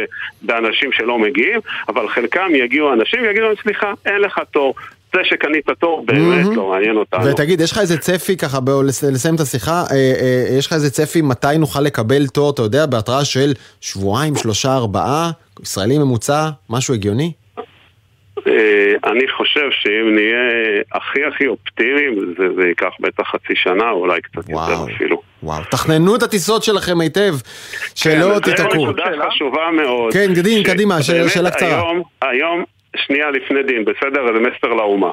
באנשים שלא מגיעים, אבל חלקם יגיעו אנשים ויגידו להם, סליחה, אין לך תור. זה שקנית תור באמת מהמם. לא מעניין אותנו. ותגיד, יש לך איזה צפי ככה, ב- לס- לסיים את השיחה, אה, אה, יש לך איזה צפי מתי נוכל לקבל תור, אתה יודע, בהתראה של שבועיים, שלושה, ארבעה, ישראלי ממוצע, משהו הגיוני? אה, אני חושב שאם נהיה הכי הכי אופטימיים, זה, זה ייקח בטח חצי שנה, אולי קצת וואו. יותר אפילו. וואו, תכננו את הטיסות שלכם היטב, שלא כן, תיתקעו. זו נקודה חשובה מאוד. כן, קדימה, ש- שבאמת שאלה קצרה. היום, היום, שנייה לפני דין, בסדר? זה מסר לאומה.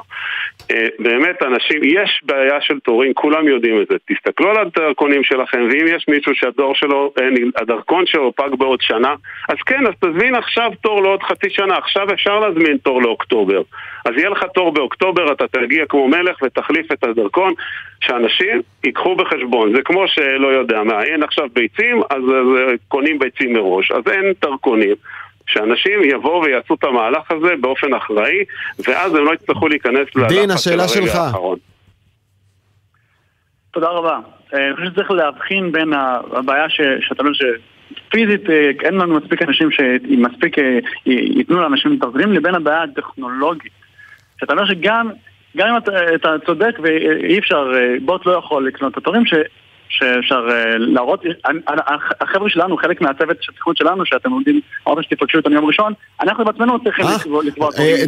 אה, באמת, אנשים, יש בעיה של תורים, כולם יודעים את זה. תסתכלו על הדרכונים שלכם, ואם יש מישהו שהדור שלו, אה, הדרכון שלו פג בעוד שנה, אז כן, אז תזמין עכשיו תור לעוד חצי שנה. עכשיו אפשר להזמין תור לאוקטובר. אז יהיה לך תור באוקטובר, אתה תגיע כמו מלך ותחליף את הדרכון, שאנשים ייקחו בחשבון. זה כמו שלא יודע מה, אין עכשיו ביצים, אז, אז אה, קונים ביצים מראש. אז אין דרכונים. שאנשים יבואו ויעשו את המהלך הזה באופן אחראי, ואז הם לא יצטרכו להיכנס ללחץ של השאלה הרגע שלך. האחרון. תודה רבה. אה, אני חושב שצריך להבחין בין הבעיה ש- שאתה אומר שפיזית אה, אין לנו מספיק אנשים שמספיק אה, י- ייתנו לאנשים דרכונים לבין הבעיה הטכנולוגית. שאתה אומר שגם גם אם אתה, אתה צודק ואי אפשר, בוט לא יכול לקנות את התורים ש... שאפשר אה, להראות, אני- אני- החבר'ה שלנו, חלק מהצוות של התכנות שלנו, שאתם עומדים, אמרת שתפגשו אותנו יום ראשון, אנחנו בעצמנו צריכים אה, לקבוע אה.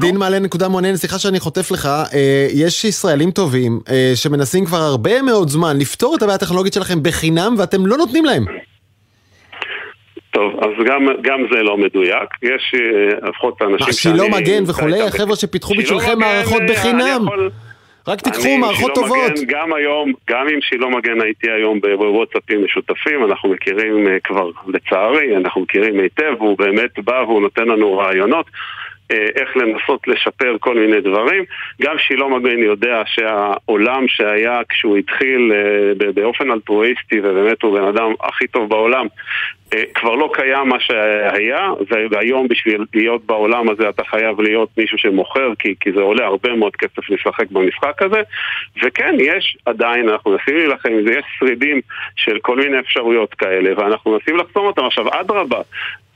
דין מעלה- נקודה מעניינת, סליחה שאני חוטף לך, אה, יש ישראלים טובים אה, שמנסים כבר הרבה מאוד זמן לפתור את הבעיה הטכנולוגית שלכם בחינם ואתם לא נותנים להם. טוב, אז גם, גם זה לא מדויק. יש אה, לפחות אנשים מה, שילה מגן וכולי, החבר'ה שפיתחו בשבילכם מערכות אה, בחינם. אני יכול- רק תיקחו מערכות טובות. מגן, גם היום, גם עם שילה מגן הייתי היום בוואטסאפים משותפים, אנחנו מכירים אה, כבר, לצערי, אנחנו מכירים היטב, והוא באמת בא והוא נותן לנו רעיונות. אה, איך לנסות לשפר כל מיני דברים. גם שילה מגן יודע שהעולם שהיה כשהוא התחיל אה, באופן אלטרואיסטי, ובאמת הוא בן אדם הכי טוב בעולם, אה, כבר לא קיים מה שהיה, והיום בשביל להיות בעולם הזה אתה חייב להיות מישהו שמוכר, כי, כי זה עולה הרבה מאוד כסף לשחק במשחק הזה. וכן, יש עדיין, אנחנו מנסים להילחם עם זה, יש שרידים של כל מיני אפשרויות כאלה, ואנחנו מנסים לחסום אותם. עכשיו, אדרבה,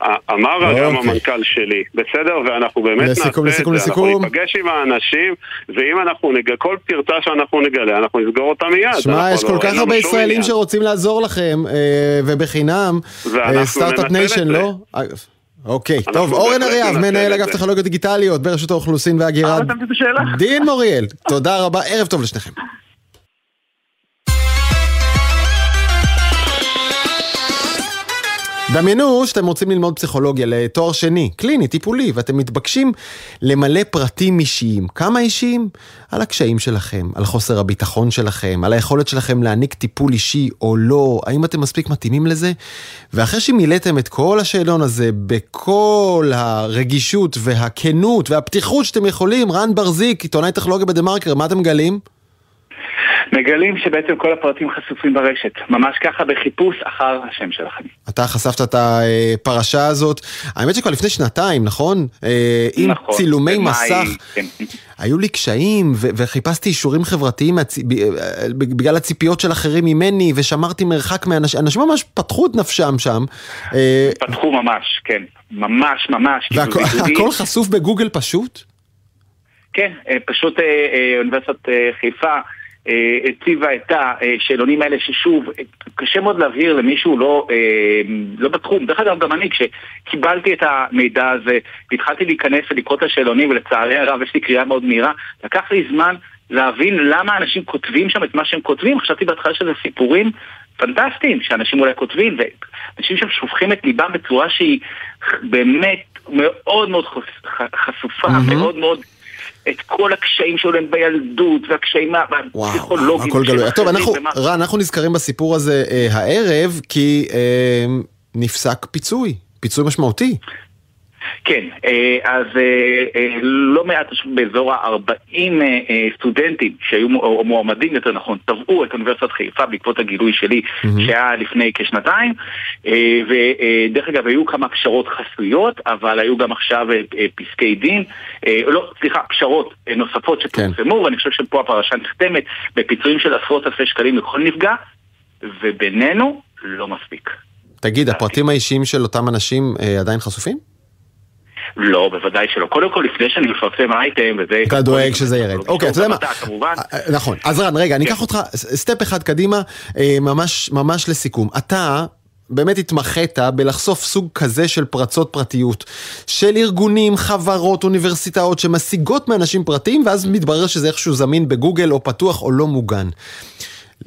אמר גם אוקיי. המנכ"ל שלי, בסדר? ואנחנו באמת לסיכום, נעשה לסיכום, את זה, לסיכום. אנחנו ניפגש עם האנשים, ואם אנחנו נגלה, כל פרצה שאנחנו נגלה, אנחנו נסגור אותה מיד. שמע, יש לא- כל כך הרבה ישראלים. שרוצים לעזור לכם, אה, ובחינם, ואנחנו start-up nation. לא? אה, אוקיי, טוב, אורן אריאב, מנהל את אגף. טכנולוגיות דיגיטליות ברשות האוכלוסין את השאלה? דין מוריאל, תודה רבה, ערב טוב לשניכם. דמיינו שאתם רוצים ללמוד פסיכולוגיה לתואר שני, קליני, טיפולי, ואתם מתבקשים למלא פרטים אישיים. כמה אישיים? על הקשיים שלכם, על חוסר הביטחון שלכם, על היכולת שלכם להעניק טיפול אישי או לא, האם אתם מספיק מתאימים לזה? ואחרי שמילאתם את כל השאלון הזה בכל הרגישות והכנות והפתיחות שאתם יכולים, רן ברזיק, עיתונאי טכנולוגיה בדה מרקר, מה אתם מגלים? מגלים שבעצם כל הפרטים חשופים ברשת, ממש ככה בחיפוש אחר השם שלכם. אתה חשפת את הפרשה הזאת, האמת שכבר לפני שנתיים, נכון? אה, עם נכון, צילומי במאי, מסך. כן. היו לי קשיים ו- וחיפשתי אישורים חברתיים אה, בגלל הציפיות של אחרים ממני ושמרתי מרחק מאנשים, אנשים ממש פתחו את נפשם שם. אה, פתחו ממש, כן, ממש ממש. כאילו, והכל חשוף בגוגל פשוט? כן, פשוט אוניברסיטת חיפה הציבה את השאלונים האלה ששוב, אה, קשה מאוד להבהיר למישהו לא, אה, לא בתחום. דרך אגב, גם אני, כשקיבלתי את המידע הזה והתחלתי להיכנס ולקרוא את השאלונים, ולצערי הרב יש לי קריאה מאוד מהירה, לקח לי זמן להבין למה אנשים כותבים שם את מה שהם כותבים. חשבתי בהתחלה שזה סיפורים פנטסטיים שאנשים אולי כותבים, ואנשים שם שופכים את ליבם בצורה שהיא באמת מאוד מאוד חשופה, מהמם. מאוד מאוד... את כל הקשיים שלהם בילדות, והקשיים הפסיכולוגיים. הכל גלוי. טוב, אנחנו, רן, אנחנו נזכרים בסיפור הזה אה, הערב, כי אה, נפסק פיצוי, פיצוי משמעותי. כן, אה, אז אה, אה, לא מעט באזור ה-40 סטודנטים שהיו או מועמדים יותר נכון, תבעו את אוניברסיטת חיפה בעקבות הגילוי שלי שהיה לפני כשנתיים ודרך אגב היו כמה פשרות חסויות אבל היו גם עכשיו פסקי דין, לא, סליחה, פשרות נוספות שפורסמו כן. ואני חושב שפה הפרשה נחתמת בפיצויים של עשרות אלפי שקלים לכל נפגע ובינינו לא מספיק. תגיד, הפרטים האישיים של אותם אנשים עדיין חשופים? לא, בוודאי שלא. קודם כל, לפני שאני מפרסם אייטם, וזה... אתה דואג שזה ירד. אוקיי, אתה יודע מה... אה, אה, נכון. אז רן, רגע, אני כן. אקח אותך סטפ אחד קדימה, אה, ממש לסיכום. אתה... באמת התמחית בלחשוף סוג כזה של פרצות פרטיות של ארגונים, חברות, אוניברסיטאות שמשיגות מאנשים פרטיים ואז מתברר שזה איכשהו זמין בגוגל או פתוח או לא מוגן.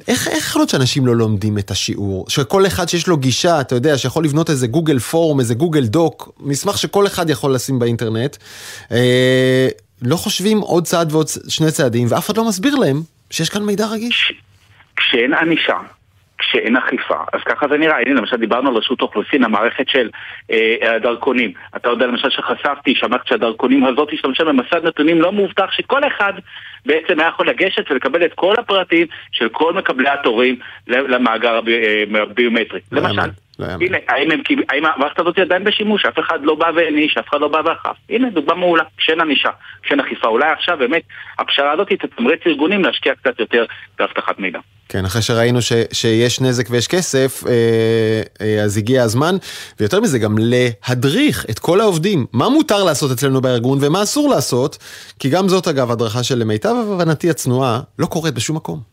איך יכול להיות שאנשים לא לומדים את השיעור? שכל אחד שיש לו גישה, אתה יודע, שיכול לבנות איזה גוגל פורום, איזה גוגל דוק, מסמך שכל אחד יכול לשים באינטרנט, אה, לא חושבים עוד צעד ועוד שני צעדים, ואף אחד לא מסביר להם שיש כאן מידע רגיש. כשאין ענישה, כשאין אכיפה. אז ככה זה נראה. הנה, למשל דיברנו על רשות האוכלוסין, המערכת של אה, הדרכונים. אתה יודע למשל שחשפתי, שאמרת שהדרכונים הזאת השתמשה במסד נתונים לא מאובטח, שכל אחד בעצם היה יכול לגשת ולקבל את כל הפרטים של כל מקבלי התורים למאגר הביומטרי. אה, למשל. לא הנה, האם המערכת הזאת עדיין בשימוש? אף אחד לא בא והעניש, אף אחד לא בא ואכף. הנה, דוגמה מעולה, כשאין ענישה, כשאין אכיפה. אולי עכשיו באמת הפשרה הזאת תתמרץ ארגונים להשקיע קצת יותר באבטחת מידע. כן, אחרי שראינו ש, שיש נזק ויש כסף, אה, אה, אז הגיע הזמן, ויותר מזה גם להדריך את כל העובדים, מה מותר לעשות אצלנו בארגון ומה אסור לעשות, כי גם זאת אגב הדרכה שלמיטב הבנתי הצנועה לא קורית בשום מקום.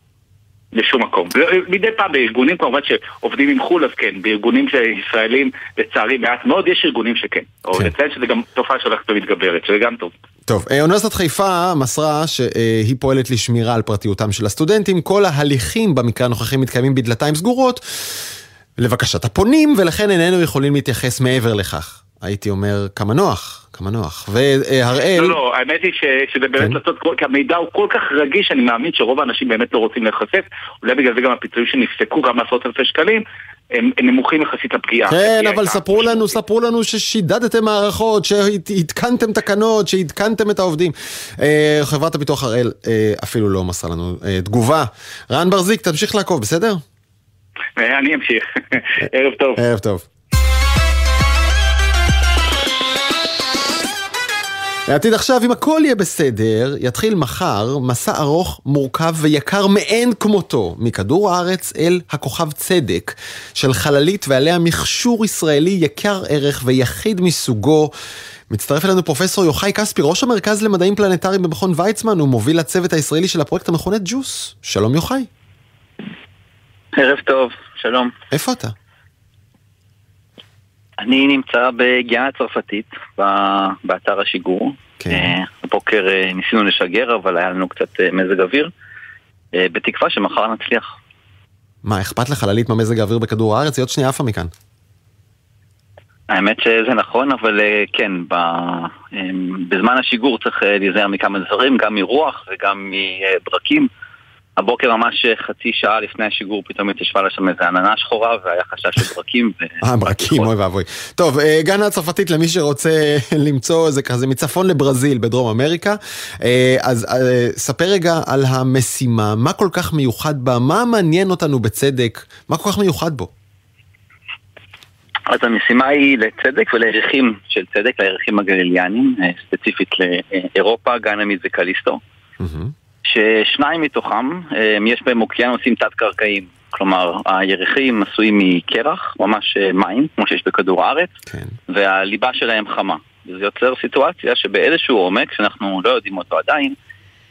לשום מקום. מדי פעם בארגונים כמובן שעובדים עם חו"ל אז כן, בארגונים ישראלים לצערי מעט מאוד יש ארגונים שכן. כן. או לציין שזה גם תופעה שהולכת ומתגברת, שזה גם טוב. טוב, אה, אוניברסיטת חיפה מסרה שהיא פועלת לשמירה על פרטיותם של הסטודנטים. כל ההליכים במקרה הנוכחי מתקיימים בדלתיים סגורות לבקשת הפונים, ולכן איננו יכולים להתייחס מעבר לכך. הייתי אומר, כמה נוח, כמה נוח. והראל... לא, לא, האמת היא שזה באמת כן. לעשות, כי המידע הוא כל כך רגיש, אני מאמין שרוב האנשים באמת לא רוצים להיחשף, אולי בגלל זה גם הפיצויים שנפסקו, גם עשרות אלפי שקלים, הם, הם נמוכים יחסית לפגיעה. כן, אבל ספרו לנו, ספרו לנו ששידדתם מערכות, שהתקנתם תקנות, שעדכנתם את העובדים. אה, חברת הביטוח הראל אה, אפילו לא מסרה לנו אה, תגובה. רן ברזיק, תמשיך לעקוב, בסדר? אני אמשיך. ערב טוב. ערב טוב. לעתיד עכשיו, אם הכל יהיה בסדר, יתחיל מחר מסע ארוך, מורכב ויקר מאין כמותו, מכדור הארץ אל הכוכב צדק, של חללית ועליה מכשור ישראלי יקר ערך ויחיד מסוגו. מצטרף אלינו פרופסור יוחאי כספי, ראש המרכז למדעים פלנטריים במכון ויצמן, ומוביל הצוות הישראלי של הפרויקט המכונה ג'וס. שלום יוחאי. ערב טוב, שלום. איפה אתה? אני נמצא בגיאה הצרפתית, באתר השיגור. כן. אה, הבוקר אה, ניסינו לשגר, אבל היה לנו קצת אה, מזג אוויר, בתקווה שמחר נצליח. מה, אכפת לך לחללית ממזג האוויר בכדור הארץ? היא עוד שנייה עפה מכאן. האמת שזה נכון, אבל כן, בזמן השיגור צריך להיזהר מכמה דברים, גם מרוח וגם מברקים. הבוקר ממש חצי שעה לפני השיגור פתאום התיישבה לה שם איזה עננה שחורה והיה חשש של ברקים. אה, ברקים, אוי ואבוי. טוב, אה, גנה הצרפתית למי שרוצה למצוא איזה כזה מצפון לברזיל בדרום אמריקה. אה, אז אה, ספר רגע על המשימה, מה כל כך מיוחד בה, מה מעניין אותנו בצדק, מה כל כך מיוחד בו? אז המשימה היא לצדק ולירחים של צדק, לירחים הגליליאנים, ספציפית לאירופה, גנמיד וקליסטו. Mm-hmm. ששניים מתוכם, יש בהם אוקיינוסים תת-קרקעיים. כלומר, הירחים עשויים מקרח, ממש אה, מים, כמו שיש בכדור הארץ, כן. והליבה שלהם חמה. זה יוצר סיטואציה שבאיזשהו עומק, שאנחנו לא יודעים אותו עדיין,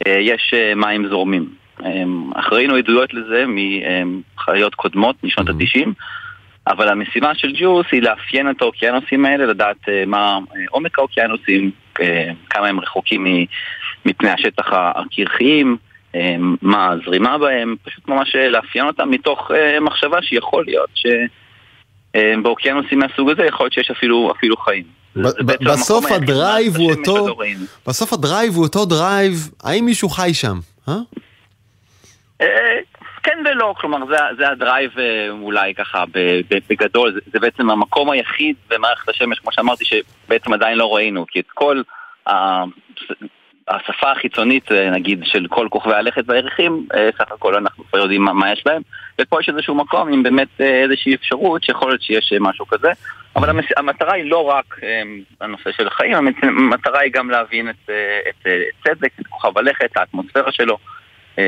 אה, יש אה, מים זורמים. אך ראינו עדויות לזה מחיות קודמות משנות mm-hmm. ה-90, אבל המשימה של ג'וס היא לאפיין את האוקיינוסים האלה, לדעת מה עומק האוקיינוסים, כמה הם רחוקים מפני השטח הקרחיים, אה, מה הזרימה בהם, פשוט ממש אה, לאפיין אותם מתוך אה, מחשבה שיכול להיות שבאוקיינוסים מהסוג הזה יכול להיות שיש אפילו, אפילו חיים. בסוף הדרייב הוא אותו, בסוף הדרייב הוא אותו דרייב, האם מישהו חי שם? כן ולא, כלומר זה, ה drive אולי ככה בגדול, זה בעצם המקום היחיד במערכת השמש, כמו שאמרתי, שבעצם עדיין לא ראינו, כי את כל השפה החיצונית, אה, נגיד, של כל כוכבי הלכת והירחים, אה, סך הכל אנחנו כבר יודעים מה, מה יש בהם, ופה יש איזשהו מקום עם באמת אה, איזושהי אפשרות שיכול להיות שיש משהו כזה, אבל המס... המטרה היא לא רק הנושא של החיים, המטרה היא גם להבין את, את, את צדק, את כוכב הלכת, האטמוספירה שלו.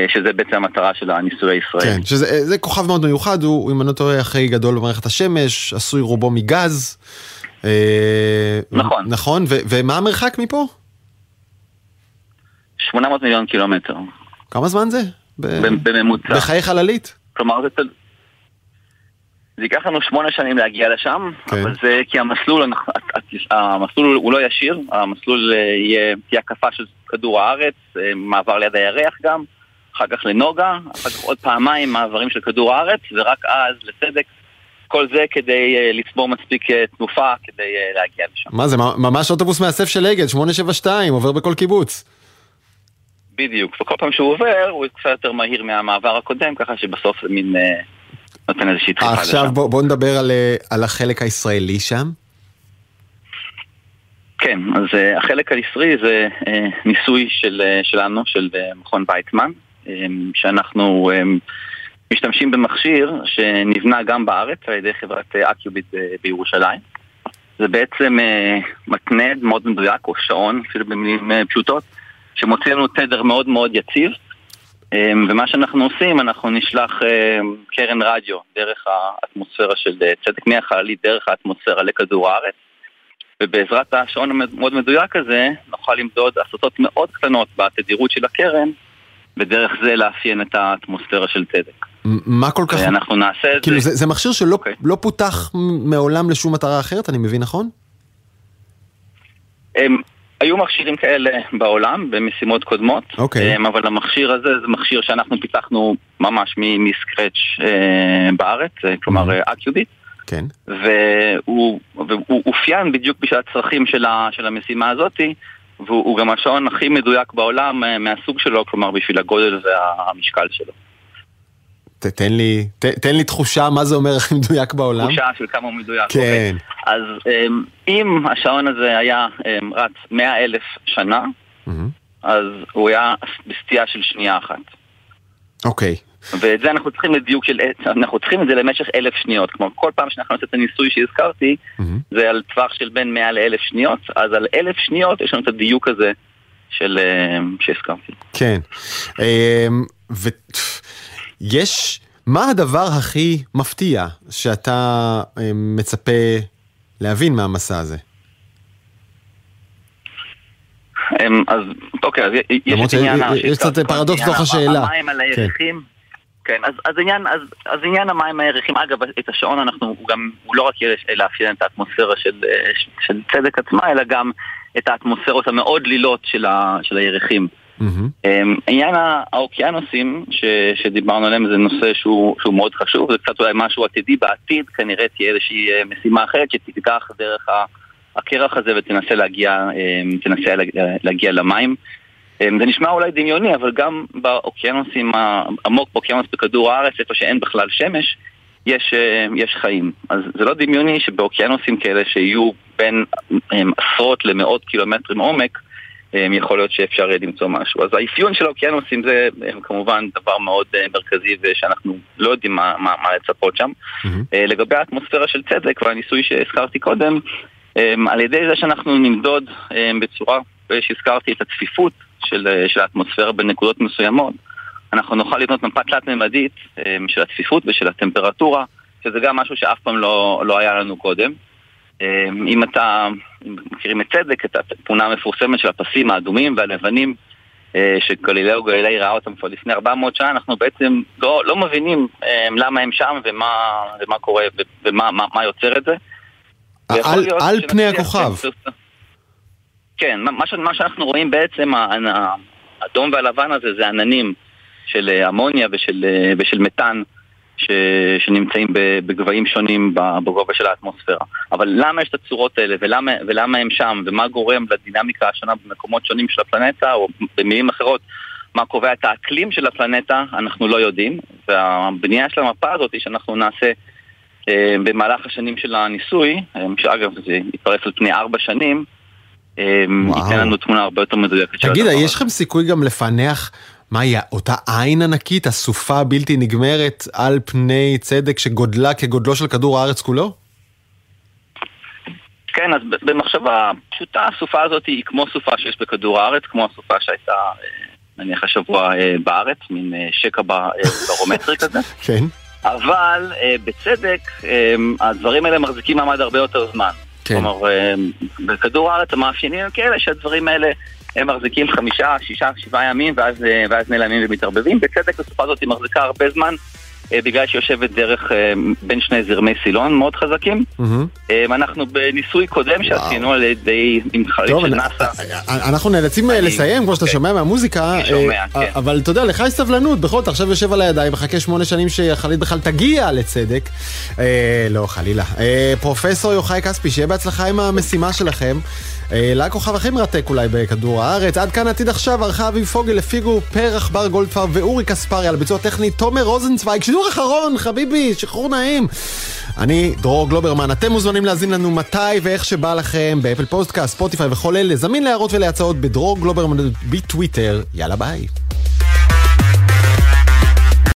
שזה בעצם המטרה של הניסוי הישראלי. כן, שזה כוכב מאוד מיוחד, הוא, אם אני לא טועה, הכי גדול במערכת השמש, עשוי רובו מגז. נכון. נכון, ו- ומה המרחק מפה? 800 מיליון קילומטר. כמה זמן זה? בממוצע. בחיי חללית? כלומר זה... זה ייקח לנו שמונה שנים להגיע לשם, כן. אבל זה כי המסלול, המסלול הוא לא ישיר, המסלול אה, יהיה, תהיה הקפה של כדור הארץ, אה, מעבר ליד הירח גם, אחר כך לנוגה, אחר כך עוד פעמיים מעברים של כדור הארץ, ורק אז לצדק. כל זה כדי uh, לצבור מספיק תנופה כדי להגיע לשם. מה זה, ממש אוטובוס מאסף של אגד, 872, עובר בכל קיבוץ. בדיוק, וכל פעם שהוא עובר הוא קצת יותר מהיר מהמעבר הקודם, ככה שבסוף זה מין אה, נותן איזושהי דחיפה לשם. עכשיו בוא, בוא נדבר על, אה, על החלק הישראלי שם. כן, אז uh, החלק הישראלי זה uh, ניסוי של, uh, שלנו, של uh, מכון ויצמן, um, שאנחנו um, משתמשים במכשיר שנבנה גם בארץ על ידי חברת אקיוביט uh, בירושלים. זה בעצם uh, מתנד מאוד מדויק, או שעון, אפילו במילים uh, פשוטות, שמוציא לנו תדר מאוד מאוד יציב, אמ, ומה שאנחנו עושים, אנחנו נשלח אמ, קרן רדיו דרך האטמוספירה של אה, צדק מהחללית, דרך האטמוספירה לכדור הארץ, ובעזרת השעון המאוד מדויק הזה, נוכל למדוד הסטות מאוד קטנות בתדירות של הקרן, ודרך זה לאפיין את האטמוספירה של צדק. מה כל כך... אנחנו נעשה את כאילו זה. זה, זה מכשיר שלא okay. אוקיי. לא פותח מעולם לשום מטרה אחרת, אני מבין נכון? היו מכשירים כאלה בעולם במשימות קודמות, okay. אוקיי. אמ, אבל המכשיר הזה זה מכשיר שאנחנו פיתחנו ממש מסקרץ' אה, בארץ, אה, כלומר mm-hmm. אקיוביט. כן. והוא אופיין בדיוק בשביל הצרכים של, ה, של המשימה הזאתי, והוא גם השעון הכי מדויק בעולם מהסוג שלו, כלומר בשביל הגודל והמשקל שלו. תן לי, ת, תן לי תחושה מה זה אומר הכי מדויק בעולם. תחושה של כמה הוא מדויק. כן. Okay. אוקיי. אז um, אם השעון הזה היה um, רץ מאה אלף שנה, mm-hmm. אז הוא היה בסטייה של שנייה אחת. אוקיי. Okay. ואת זה אנחנו צריכים לדיוק של, אנחנו צריכים את זה למשך אלף שניות. כמו כל פעם שאנחנו נעשה את הניסוי שהזכרתי, mm-hmm. זה על טווח של בין מאה לאלף שניות, אז על אלף שניות יש לנו את הדיוק הזה של, שהזכרתי. כן. ו... יש, מה הדבר הכי מפתיע שאתה אה, מצפה להבין מהמסע הזה? אמ, אז אוקיי, אז יש את עניין... יש קצת פרדוקס בתוך השאלה. המים על הירחים. כן, אז, אז, עניין, אז, אז עניין המים הירחים, אגב, את השעון אנחנו, גם, הוא לא רק לאפיין את האטמוספירה של, של צדק עצמה, אלא גם את האטמוספירות המאוד דלילות של, ה, של הירחים. Mm-hmm. עניין האוקיינוסים שדיברנו עליהם זה נושא שהוא, שהוא מאוד חשוב, זה קצת אולי משהו עתידי בעתיד, כנראה תהיה איזושהי אה, משימה אחרת שתיקח דרך הקרח הזה ותנסה להגיע, אמ, תנסה להגיע למים. אמ, זה נשמע אולי דמיוני, אבל גם באוקיינוסים העמוק באוקיינוס בכדור הארץ, איפה שאין בכלל שמש, יש, אה, יש חיים. אז זה לא דמיוני שבאוקיינוסים כאלה שיהיו בין עשרות למאות קילומטרים עומק, יכול להיות שאפשר למצוא משהו. אז האפיון של האוקיינוסים זה כמובן דבר מאוד אה, מרכזי ושאנחנו לא יודעים מה, מה, מה לצפות שם. Mm-hmm. לגבי האטמוספירה של צדק והניסוי שהזכרתי קודם, אה, על ידי זה שאנחנו נמדוד בצורה שהזכרתי את הצפיפות של, של האטמוספירה בנקודות מסוימות, אנחנו נוכל לבנות מפה תלת-ממדית של הצפיפות ושל הטמפרטורה, שזה גם משהו שאף פעם לא, לא היה לנו קודם. אמ, אם אתה, אם מכירים את צדק, את התמונה המפורסמת של הפסים האדומים והלבנים אה, שגלילאו גלילאי ראה אותם כבר לפני 400 שנה, אנחנו בעצם לא, לא מבינים אמ, למה הם שם ומה, ומה קורה ומה מה, מה יוצר את זה. על, על פני הכוכב. כן, מה, מה שאנחנו רואים בעצם, האדום והלבן הזה זה עננים של אה, אמוניה ושל, אה, ושל מתאן. ש... שנמצאים בגבהים שונים בגובה של האטמוספירה. אבל למה יש את הצורות האלה, ולמה, ולמה הם שם, ומה גורם לדינמיקה השונה במקומות שונים של הפלנטה, או במילים אחרות, מה קובע את האקלים של הפלנטה, אנחנו לא יודעים. והבנייה של המפה הזאת שאנחנו נעשה אה, במהלך השנים של הניסוי, אה, שאגב זה יתפרס על פני ארבע שנים, אה, ייתן לנו תמונה הרבה יותר מדויקת תגיד, הדבר יש לכם סיכוי גם לפענח מהי אותה עין ענקית, הסופה הבלתי נגמרת על פני צדק שגודלה כגודלו של כדור הארץ כולו? כן, אז במחשבה פשוטה, הסופה הזאת היא כמו סופה שיש בכדור הארץ, כמו הסופה שהייתה אה, נניח השבוע אה, בארץ, מין אה, שקע ברומטרי כזה. כן. אבל בצדק, הדברים האלה מחזיקים מעמד הרבה יותר זמן. כן. כלומר, בכדור הארץ המאפיינים הם כאלה שהדברים האלה הם מחזיקים חמישה, שישה, שבעה ימים ואז, אה, ואז נעלמים ומתערבבים. בצדק הסופה הזאת היא מחזיקה הרבה זמן. אה, בגלל שהיא יושבת דרך אה, בין שני זרמי סילון מאוד חזקים. אה, אנחנו בניסוי קודם שעשינו על ידי טוב, של אני- נאסא. אנחנו נאלצים אה, לסיים, כמו שאתה שומע מהמוזיקה. אני שומע, אה, כן. אבל אתה יודע, לך יש סבלנות, בכל זאת, עכשיו יושב על הידיים, מחכה שמונה שנים שהחללית בכלל תגיע לצדק. אה, לא, חלילה. אה, פרופסור יוחאי כספי, שיהיה בהצלחה עם המשימה שלכם. אה, לכוכב הכי מרתק אולי בכדור הארץ. עד כאן עתיד עכשיו, ערכה אביב פוגל, הפיגו פר עכבר גולדפר ואורי קספרי על ביצוע טכני, תומר רוזנצוויג, שידור אחרון, חביבי, שחרור נעים. אני דרור גלוברמן, אתם מוזמנים להאזין לנו מתי ואיך שבא לכם, באפל פוסטקאסט, ספוטיפיי וכל אלה, זמין להערות ולהצעות בדרור גלוברמן בטוויטר. יאללה ביי.